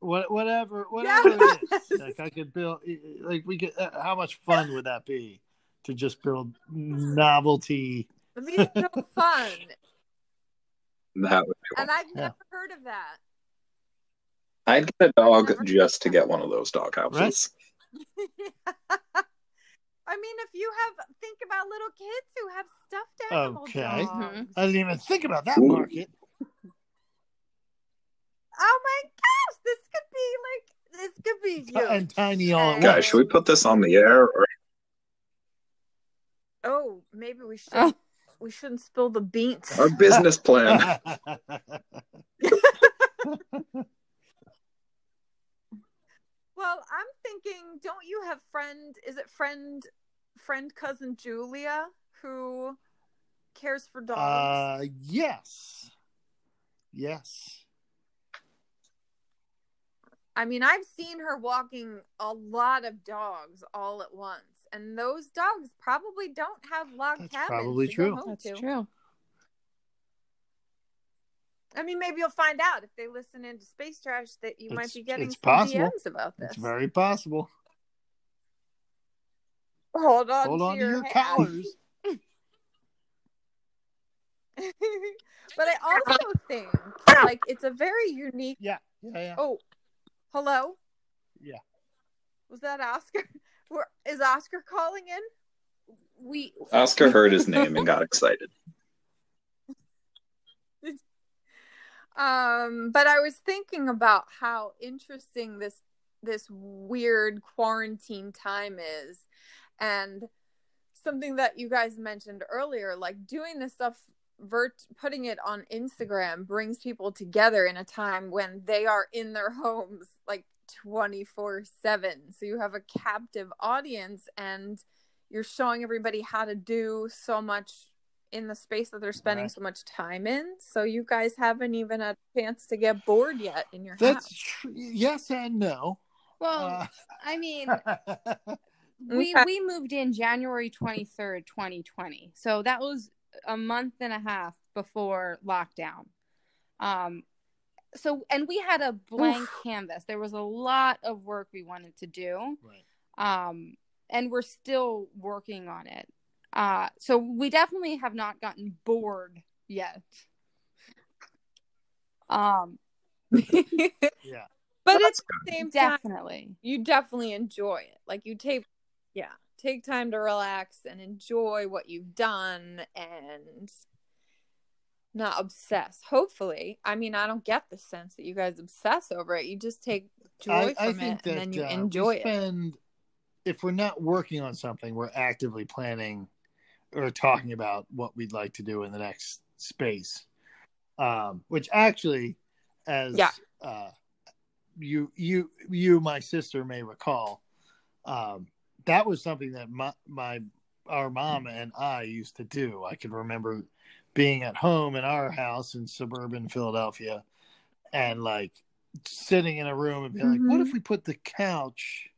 S3: what, whatever, whatever it is. Like I could build. Like we could. Uh, how much fun would that be to just build novelty?
S2: It'd be so fun.
S1: that would be
S2: And I've
S3: Yeah.
S2: never heard of that.
S1: I'd get a dog just to get one of those dog houses.
S2: I mean, if you have think about little kids who have stuffed animals.
S3: Okay.
S2: dogs.
S3: I didn't even think about that
S1: Ooh.
S3: market.
S2: Oh my gosh, this could be like this could be you.
S3: And tiny all at
S1: Guys, should we put this on the air? Or...
S2: Oh, maybe we should.
S4: Oh.
S2: We shouldn't spill the beans.
S1: Our business plan.
S2: Well, I'm thinking, don't you have friend? Is it friend, friend cousin Julia who cares for dogs?
S3: uh, yes, yes.
S2: I mean, I've seen her walking a lot of dogs all at once, and those dogs probably don't have log
S3: That's
S2: cabins.
S3: probably
S2: to
S3: true.
S2: Go home
S4: That's
S2: to.
S4: true.
S2: I mean, maybe you'll find out if they listen into Space Trash that you might be getting
S3: it's
S2: some
S3: possible.
S2: DMs about this.
S3: It's very possible.
S2: Hold on,
S3: Hold
S2: to,
S3: on to
S2: your,
S3: your collars.
S2: but I also think like it's a very unique.
S3: Yeah, yeah, yeah.
S2: Oh, hello.
S3: Yeah.
S2: Was that Oscar? Where- Is Oscar calling in?
S4: We
S1: Oscar heard his name and got excited.
S2: Um, but I was thinking about how interesting this this weird quarantine time is, and something that you guys mentioned earlier, like doing this stuff, vert putting it on Instagram brings people together in a time when they are in their homes like twenty four seven. So you have a captive audience, and you're showing everybody how to do so much in the space that they're spending
S3: Right.
S2: so much time in. So you guys haven't even had a chance to get bored yet in your
S3: That's
S2: house.
S3: tr- yes and no.
S4: Well,
S3: Uh,
S4: I mean, we we moved in January 23rd, 2020. So that was a month and a half before lockdown. Um so and we had a blank canvas. There was a lot of work we wanted to do.
S3: right.
S4: Um and we're still working on it. Uh so we definitely have not gotten bored yet. Um
S3: Yeah.
S2: but
S1: That's
S2: at the same time,
S4: definitely.
S2: you definitely enjoy it. Like you tape yeah, take time to relax and enjoy what you've done and not obsess. Hopefully, I mean, I don't get the sense that you guys obsess over it. You just take joy
S3: I, I
S2: from
S3: think
S2: it
S3: that
S2: and then you
S3: uh,
S2: enjoy
S3: we
S2: it.
S3: spend, If we're not working on something, we're actively planning or talking about what we'd like to do in the next space. Um, which actually, as
S2: Yeah.
S3: uh, you you you my sister may recall, um, that was something that my my our mom and I used to do. I can remember being at home in our house in suburban Philadelphia and like sitting in a room and being like, what if mm-hmm. we put the couch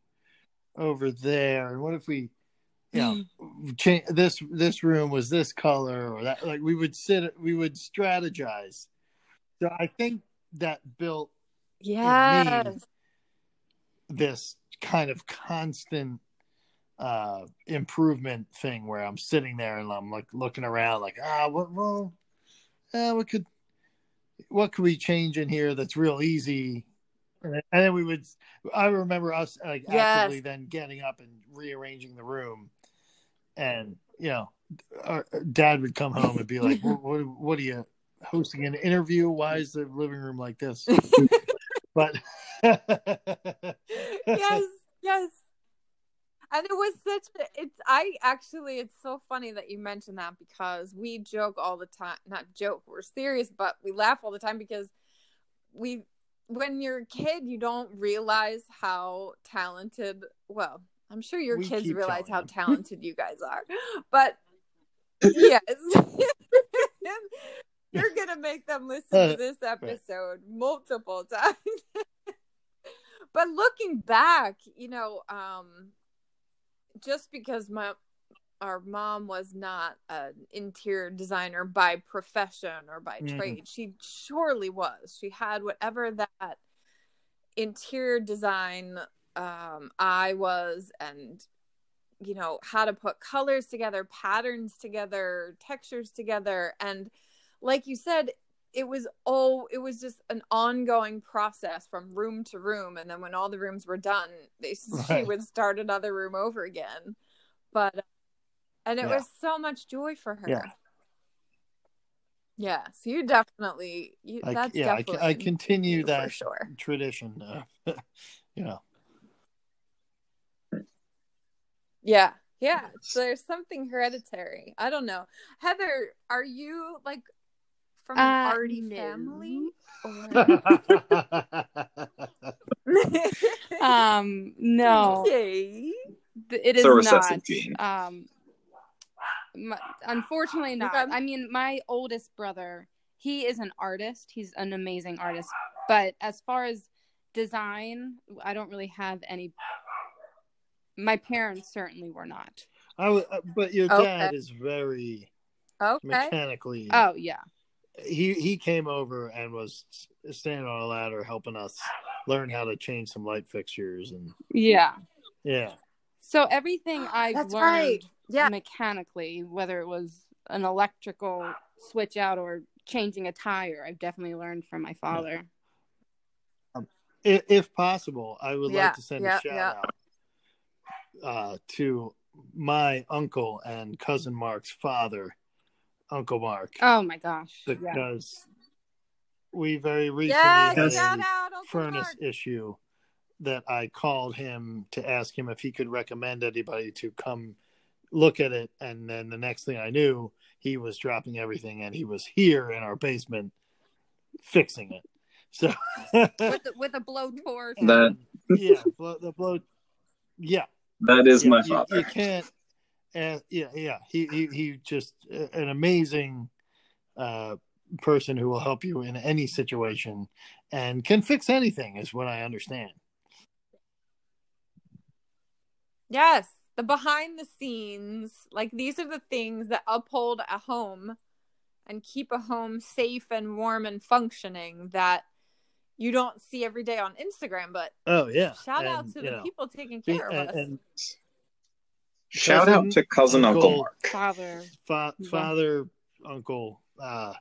S3: over there? And what if we, you know, mm. change this, this room was this color or that, like we would sit, we would strategize. So I think that built
S2: Yes.
S3: this kind of constant uh improvement thing where I'm sitting there and I'm like looking around like ah what well uh, what could what could we change in here that's real easy and then, we would I remember us like
S2: Yes.
S3: actively then getting up and rearranging the room and you know our dad would come home and be like what, what, what are you hosting an interview why is the living room like this but
S2: yes, yes. And it was such a, it's I actually it's so funny that you mentioned that because we joke all the time not joke, we're serious, but we laugh all the time because we when you're a kid you don't realize how talented well, I'm sure your
S3: We
S2: kids realize how talented you guys are. But yes. You're gonna make them listen to this episode multiple times. but looking back, you know, um, just because my our mom was not an interior designer by profession or by
S3: Mhm.
S2: trade, she surely was. She had whatever that interior design um, eye was, and you know how to put colors together, patterns together, textures together, and like you said it was all it was just an ongoing process from room to room and then when all the rooms were done they she would start another room over again. But and it
S3: Yeah.
S2: was so much joy for her.
S3: Yeah.
S2: yeah so you definitely you,
S3: I,
S2: that's
S3: yeah I,
S2: definitely
S3: I continue that
S2: sure.
S3: tradition uh, you know.
S2: Yeah yeah so there's something hereditary. I don't know. Heather are you like from an
S4: Uh,
S2: arty
S4: no.
S2: family
S4: Um, no,
S2: okay
S1: It's
S4: is
S1: a recessive
S4: not.
S1: gene.
S4: Um, unfortunately not.
S2: Okay.
S4: I mean, my oldest brother, he is an artist. He's an amazing artist. But as far as design, I don't really have any. My parents certainly were not.
S3: I w- uh, but your
S2: Okay.
S3: dad is very
S2: okay
S3: mechanically
S4: Oh yeah,
S3: he he came over and was standing on a ladder helping us learn how to change some light fixtures and
S4: yeah.
S3: yeah
S4: So everything I've
S2: That's
S4: learned
S2: right. Yeah.
S4: mechanically, whether it was an electrical switch out or changing a tire, I've definitely learned from my father.
S3: if, if possible i would
S2: Yeah,
S3: like to send
S2: yeah,
S3: a shout
S2: yeah.
S3: out uh, to my uncle and cousin mark's father uncle mark
S4: Oh my gosh. Yeah.
S3: because we very recently
S2: Yes,
S3: had a
S2: out
S3: furnace
S2: Mark.
S3: issue that I called him to ask him if he could recommend anybody to come look at it. And then the next thing I knew, he was dropping everything and he was here in our basement fixing it. So,
S4: with the, with a blowtorch.
S1: That-
S3: yeah, blow, the blow, yeah,
S1: That is
S3: yeah,
S1: my
S3: you,
S1: father.
S3: you can't. And yeah, yeah, he he, he just an amazing uh, person who will help you in any situation and can fix anything, is what I understand.
S2: Yes, the behind the scenes, like these are the things that uphold a home and keep a home safe and warm and functioning that you don't see every day on Instagram. But
S3: Oh yeah,
S2: shout
S3: and,
S2: out to the
S3: know,
S2: people taking
S3: be-
S2: care of us.
S3: and
S1: Shout
S3: Cousin,
S1: out to cousin Uncle,
S3: uncle,
S1: Mark.
S4: Father.
S3: fa-
S4: Yeah.
S3: father, uncle. Uh,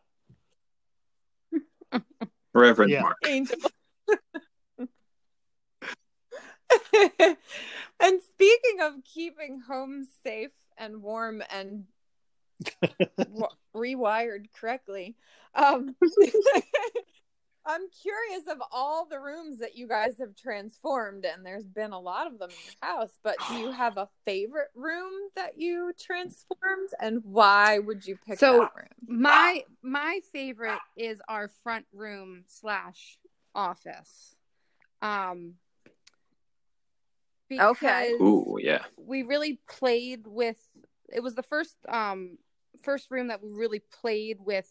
S1: Reverend
S3: Yeah.
S1: Mark.
S2: Angel. and speaking of keeping homes safe and warm and rewired correctly, um, I'm curious of all the rooms that you guys have transformed, and there's been a lot of them in your house, but do you have a favorite room that you transformed, and why would you pick
S4: So,
S2: that room?
S4: My my favorite is our front room slash office. Um because
S2: Okay.
S1: Ooh, yeah.
S4: we really played with it was the first um first room that we really played with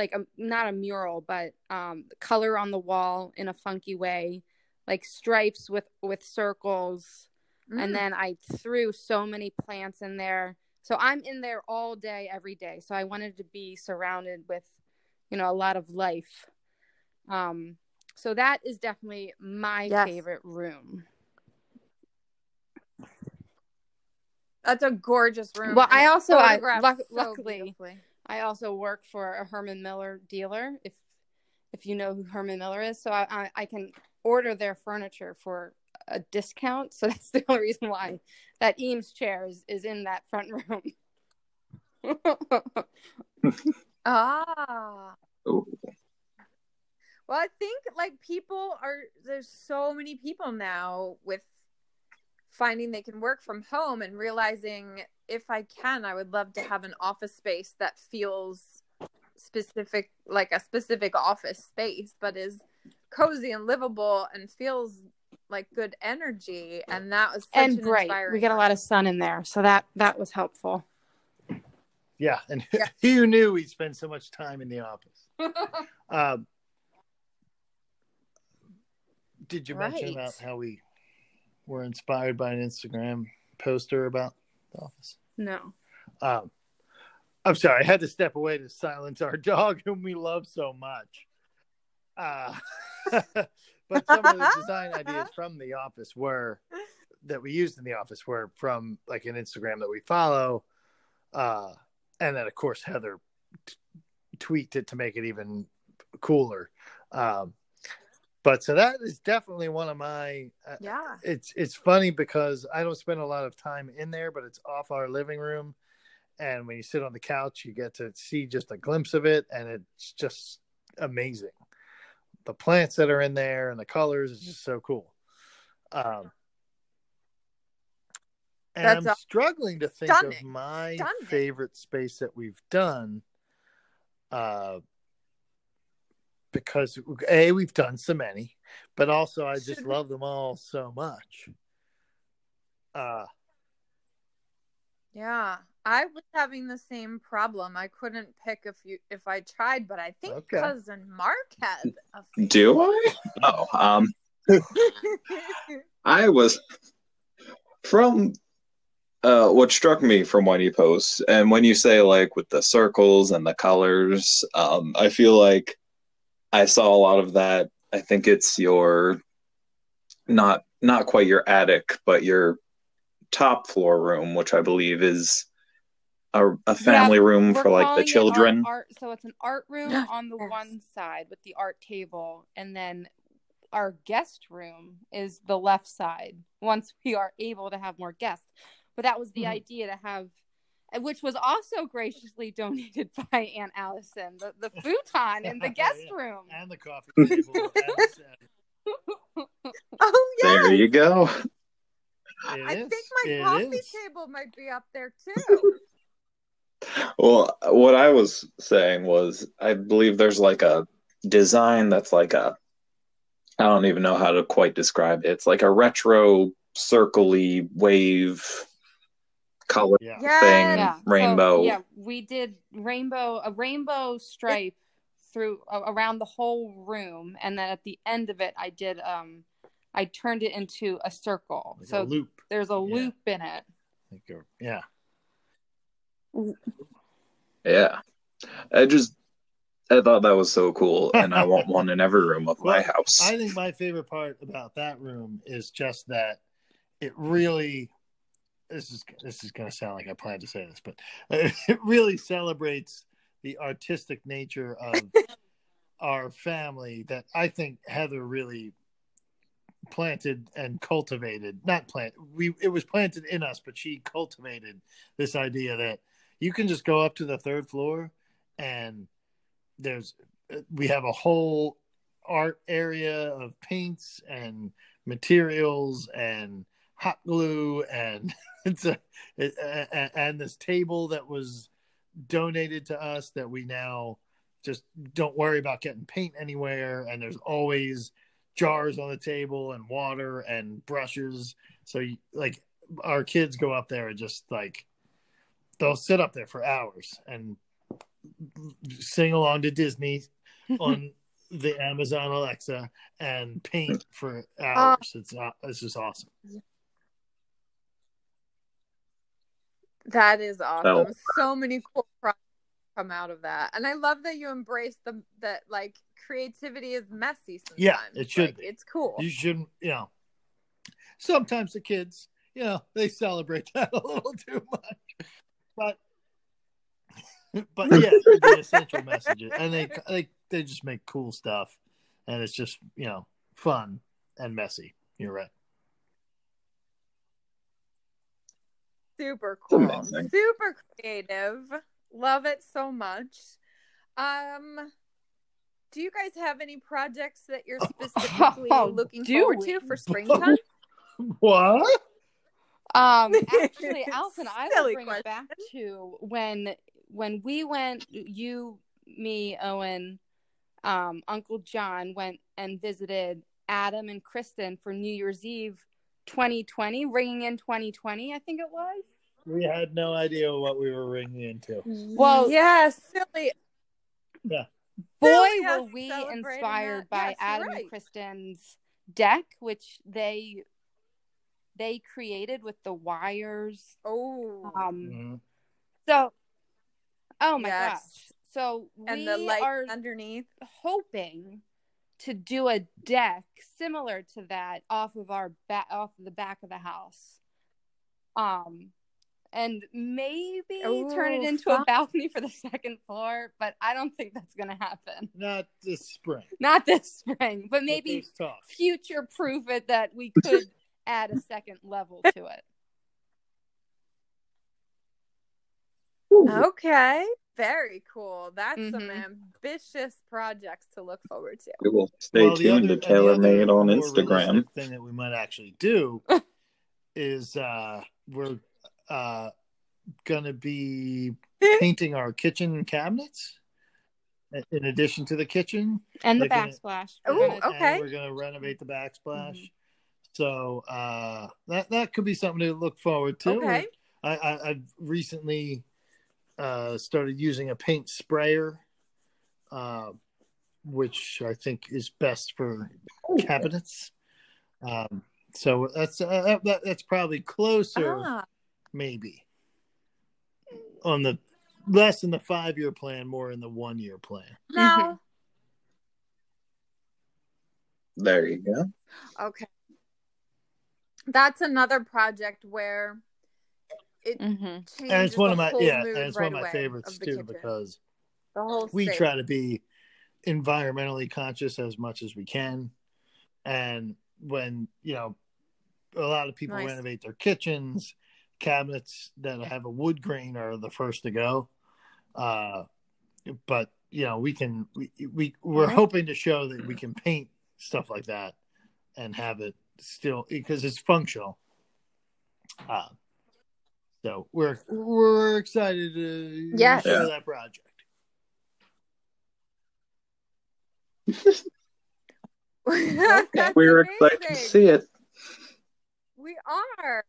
S4: like a, not a mural but um color on the wall in a funky way like stripes with with circles
S2: Mm.
S4: and then I threw so many plants in there. So I'm in there all day, every day. So I wanted to be surrounded with, you know, a lot of life. Um, so that is definitely my
S2: Yes.
S4: favorite room.
S2: That's a gorgeous room.
S4: Well, I also- I- luck-
S2: so
S4: luckily-
S2: beautifully.
S4: I also work for a Herman Miller dealer. If if you know who Herman Miller is, so I I, I can order their furniture for a discount. So that's the only reason why that Eames chair is, is in that front room.
S2: Ah.
S1: Ooh.
S2: Well, I think like people are there's so many people now with finding they can work from home and realizing if I can, I would love to have an office space that feels specific like a specific office space, but is cozy and livable and feels like good energy. And that was such
S4: and
S2: an
S4: bright.
S2: inspiring
S4: We get a lot of sun in there, so that that was helpful.
S3: yeah, and
S2: Yeah.
S3: who knew we'd spend so much time in the office? Um, did you mention
S2: Right.
S3: about how we were inspired by an Instagram poster about the office?
S4: No.
S3: Um, I'm sorry, I had to step away to silence our dog, whom we love so much. Uh, but some of the design ideas from the office were that we used in the office were from like an Instagram that we follow, uh, and then of course Heather t- tweaked it to make it even cooler. Um, but so that is definitely one of my. Uh,
S2: Yeah.
S3: it's it's funny because I don't spend a lot of time in there, but it's off our living room, and when you sit on the couch, you get to see just a glimpse of it, and it's just amazing. The plants that are in there and the colors is just so cool. Um, and
S2: That's
S3: I'm struggling to think of my
S2: stunning.
S3: favorite space that we've done. Uh, because a we've done so many, but also I just love them all so much. Uh,
S2: Yeah. I was having the same problem. I couldn't pick if you if I tried, but I think
S3: Okay.
S2: cousin Mark had a
S1: Do I? Oh, um, I was from uh, what struck me from what you post, and when you say like with the circles and the colors, um, I feel like I saw a lot of that. I think it's your not not quite your attic, but your top floor room, which I believe is a, a family room for like the children.
S4: Art, art, so it's an art room on the
S2: Yes.
S4: one side with the art table, and then our guest room is the left side. Once we are able to have more guests, but that was the
S3: Mhm.
S4: idea to have, which was also graciously donated by Aunt Allison, the, the futon in the guest
S3: Yeah.
S4: room.
S3: and the coffee table. and the set.
S2: Oh yeah.
S1: There you go.
S3: It
S2: I
S3: is.
S2: think my
S3: It
S2: coffee
S3: is.
S2: table might be up there too.
S1: Well, what I was saying was, I believe there's like a design that's like a, I don't even know how to quite describe it. It's like a retro circly wave color
S3: Yeah.
S2: Yes.
S1: thing,
S4: yeah so,
S1: rainbow.
S4: yeah we did rainbow a rainbow stripe through a- around the whole room and then at the end of it i did um i turned it into a circle
S3: Like
S4: so
S3: a loop.
S4: there's a loop in it
S3: Like a- yeah.
S1: Yeah. I just I thought that was so cool and I want one in every room of my house.
S3: I think my favorite part about that room is just that it really this is this is going to sound like I plan to say this, but it really celebrates the artistic nature of our family that I think Heather really planted and cultivated. Not plant we it was planted in us, but she cultivated this idea that you can just go up to the third floor and there's we have a whole art area of paints and materials and hot glue and it's a it, a- and this table that was donated to us that we now just don't worry about getting paint anywhere and there's always jars on the table and water and brushes so you, like our kids go up there and just like they'll sit up there for hours and sing along to Disney on the Amazon Alexa and paint for hours. it's uh, it's just awesome.
S2: That is awesome.
S1: Oh.
S2: So many cool projects come out of that, and I love that you embrace the that like creativity is messy. Sometimes.
S3: Yeah, it should
S2: Like,
S3: be.
S2: It's cool.
S3: You shouldn't, you know. Sometimes the kids, you know, they celebrate that a little too much, but but yeah, the essential messages, and they they they just make cool stuff, and it's just you know fun and messy. You're right.
S2: Super cool. Super creative. Love it so much. Um do you guys have any projects that you're specifically
S4: Oh,
S2: looking
S4: do
S2: forward
S4: we?
S2: to for springtime?
S3: What?
S4: Um, actually, Allison, I will
S2: Silly
S4: bring
S2: question.
S4: it back to when when we went. You, me, Owen, um, Uncle John went and visited Adam and Kristen for New Year's Eve, 2020, ringing in 2020. I think it was.
S3: We had no idea what we were ringing into.
S4: Well-
S2: yeah, silly. Yeah.
S4: Boy,
S2: Silly
S4: were we inspired
S2: that.
S4: by
S2: Yes,
S4: Adam
S2: right.
S4: and Kristen's deck, which they they created with the wires.
S2: Oh,
S4: Um,
S3: Mhm.
S4: so, oh my
S2: Yes.
S4: gosh! So
S2: and the light
S4: are
S2: underneath.
S4: hoping to do a deck similar to that off of our back off of the back of the house. Um and maybe turn it into
S2: fun.
S4: a balcony for the second floor but i don't think that's gonna happen.
S3: Not this spring.
S4: not this spring but
S3: but
S4: maybe future proof it that we could add a second level to it.
S2: Okay, very cool. That's some
S4: Mhm.
S2: ambitious projects to look forward to.
S1: We will stay
S3: Well,
S1: tuned
S3: other-
S1: to
S3: and
S1: Taylor Made on Instagram.
S3: realistic Thing that we might actually do is uh, we're uh, gonna be painting our kitchen cabinets in addition to the kitchen.
S4: and the
S3: They're
S4: backsplash
S2: Ooh,
S4: We're gonna-
S2: okay.
S3: And we're gonna renovate the backsplash.
S4: Mhm.
S3: So uh, that that could be something to look forward to.
S2: Okay.
S3: I, I I've recently uh, started using a paint sprayer, uh, which I think is best for cabinets. Um, so that's uh, that, that's probably closer,
S2: Ah,
S3: maybe on the less in the five year plan, more in the one year plan.
S2: now,
S1: There you go.
S2: okay. That's another project where it
S4: Mhm.
S3: And it's one of my yeah, and it's
S2: right
S3: one of my favorites
S2: of
S3: too
S2: kitchen.
S3: because
S2: the whole
S3: we
S2: space.
S3: try to be environmentally conscious as much as we can and when you know a lot of people
S2: Nice.
S3: renovate their kitchens cabinets that have a wood grain are the first to go uh but you know we can we, we we're
S2: Mhm.
S3: hoping to show that we can paint stuff like that and have it still because it's functional uh so we're we're excited to
S2: Yes.
S3: show
S1: Yeah.
S3: that project
S2: That's
S1: We're excited to see it.
S2: We are.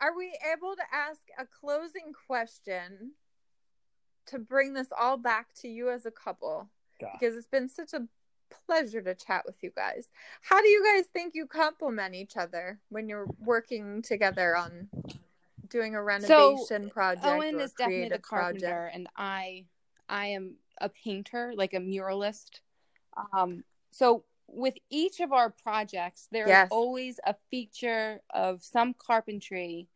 S2: are we able to ask a closing question to bring this all back to you as a couple?
S3: God.
S2: Because it's been such a pleasure to chat with you guys. How do you guys think you complement each other when you're working together on doing a renovation project
S4: Owen is definitely the carpenter,
S2: project?
S4: and I, I am a painter, like a muralist. Um, so with each of our projects, there's
S2: Yes.
S4: always a feature of some carpentry,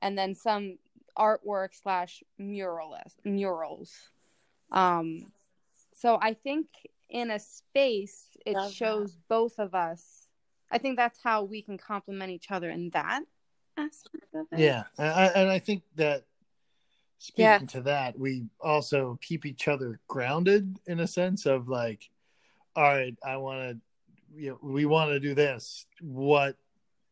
S4: and then some artwork slash muralist murals. Um, so I think in a space, it
S2: Love that.
S4: shows both of us. I think that's how we can complement each other in that aspect of it.
S3: Yeah, and I, and I think that speaking
S2: Yeah.
S3: to that, we also keep each other grounded in a sense of like, all right, I want to, you know, we want to do this. What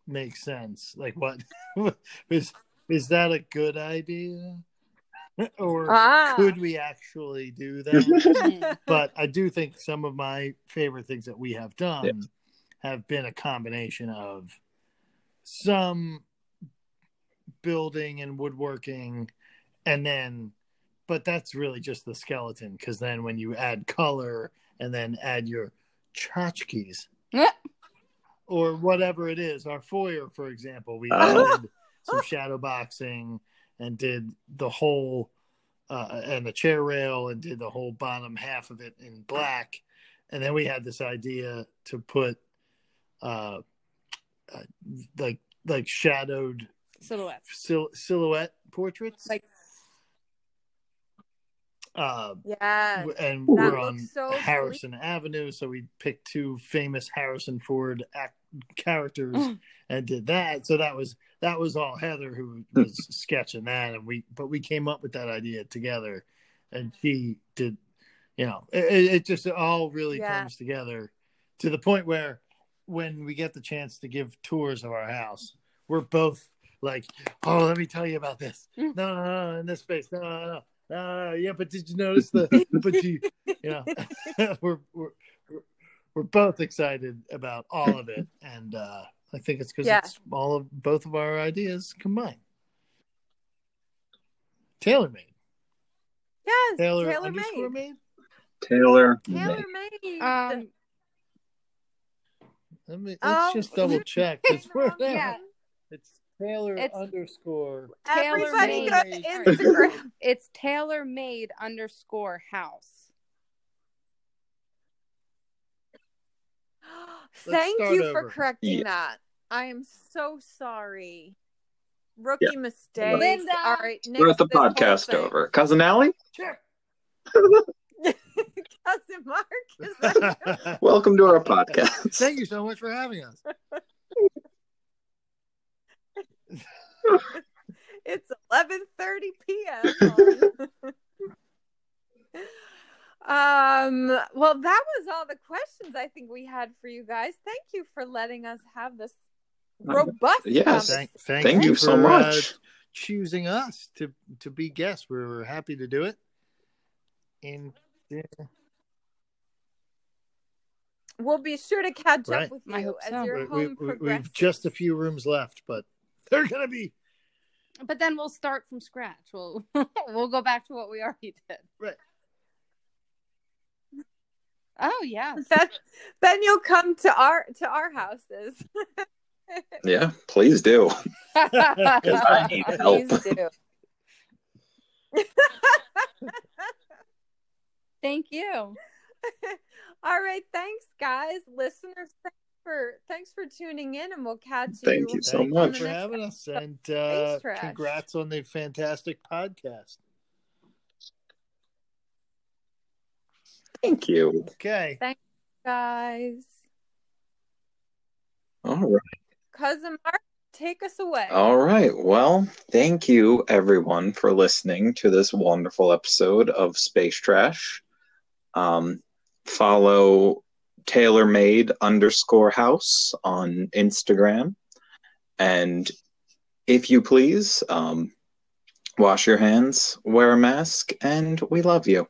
S3: makes sense? Like, what is is that a good idea, or
S2: Ah.
S3: could we actually do that? But I do think some of my favorite things that we have done have been a combination of some building and woodworking and then but that's really just the skeleton because then when you add color and then add your tchotchkes
S4: Yeah.
S3: or whatever it is our foyer for example we added some shadow boxing and did the whole uh, and the chair rail and did the whole bottom half of it in black and then we had this idea to put uh, uh like like shadowed
S4: Silhouette.
S3: sil- silhouette portraits
S4: Like
S3: uh
S2: Yeah.
S3: and
S2: That
S3: we're on
S2: so
S3: Harrison Avenue, so we picked two famous Harrison Ford act- characters and did that. So that was that was all Heather who was sketching that, and we but we came up with that idea together, and she did. You know, it, it it just all really
S2: Yeah.
S3: comes together to the point where when we get the chance to give tours of our house, we're both like, "Oh, let me tell you about this." No, no, no, in this space. No, no, no. Uh, yeah, but did you notice the? but you, you know, we're, we're we're we're both excited about all of it, and uh, I think it's because
S2: Yeah.
S3: it's all of both of our ideas combined. Tailor made,
S2: Yes.
S3: Taylor,
S2: Tailor
S3: underscore
S2: made.
S3: made.
S1: Taylor.
S2: Tailor made.
S4: um
S3: Let me let's
S2: Oh.
S3: just double check. It's, we're there.
S4: Yeah.
S3: It's Taylor
S4: It's-
S3: underscore.
S2: Everybody
S4: Tailor
S2: go to Instagram.
S4: it's tailor made underscore house.
S2: Thank
S3: start
S2: you for correcting
S1: Yeah.
S2: that. I am so sorry. Rookie mistake.
S4: Linda.
S2: All right,
S1: Start the
S2: nix this whole
S1: podcast over. Cousin Allie,
S3: Check.
S2: Cousin Mark, is that
S1: welcome to our podcast.
S3: Thank you so much for having us.
S2: It's 11:30 p.m. um well that was all the questions I think we had for you guys. Thank you for letting us have this robust
S1: Yes.
S3: Thank, thank,
S1: Thank you
S3: for,
S1: so much.
S3: Uh, choosing us to to be guests. We were happy to do it. And yeah,
S2: We'll be sure to catch
S3: Right.
S2: up with
S4: I
S2: you as
S4: so.
S2: your home
S3: we, we,
S2: progresses.
S3: we've just a few rooms left, but they're gonna be
S4: But then we'll start from scratch. We'll we'll go back to what we already did.
S3: Right.
S4: Oh yeah.
S2: then, then you'll come to our to our houses.
S1: Yeah, please do. I need help.
S2: Please do.
S4: Thank you.
S2: All right, thanks guys, listeners. Thanks for thanks for tuning in, and we'll catch you.
S1: Thank
S2: you.
S1: you so
S3: Thank
S1: much.
S3: for having us, and uh,
S2: Space
S3: congrats on the fantastic podcast.
S1: Thank you.
S3: Okay, Thanks,
S2: guys.
S1: All right.
S2: Cousin Mark, take us away.
S1: All right. Well, thank you everyone for listening to this wonderful episode of Space Trash. Um, follow TaylorMade underscore house on Instagram. And if you please, um, wash your hands, wear a mask, and we love you.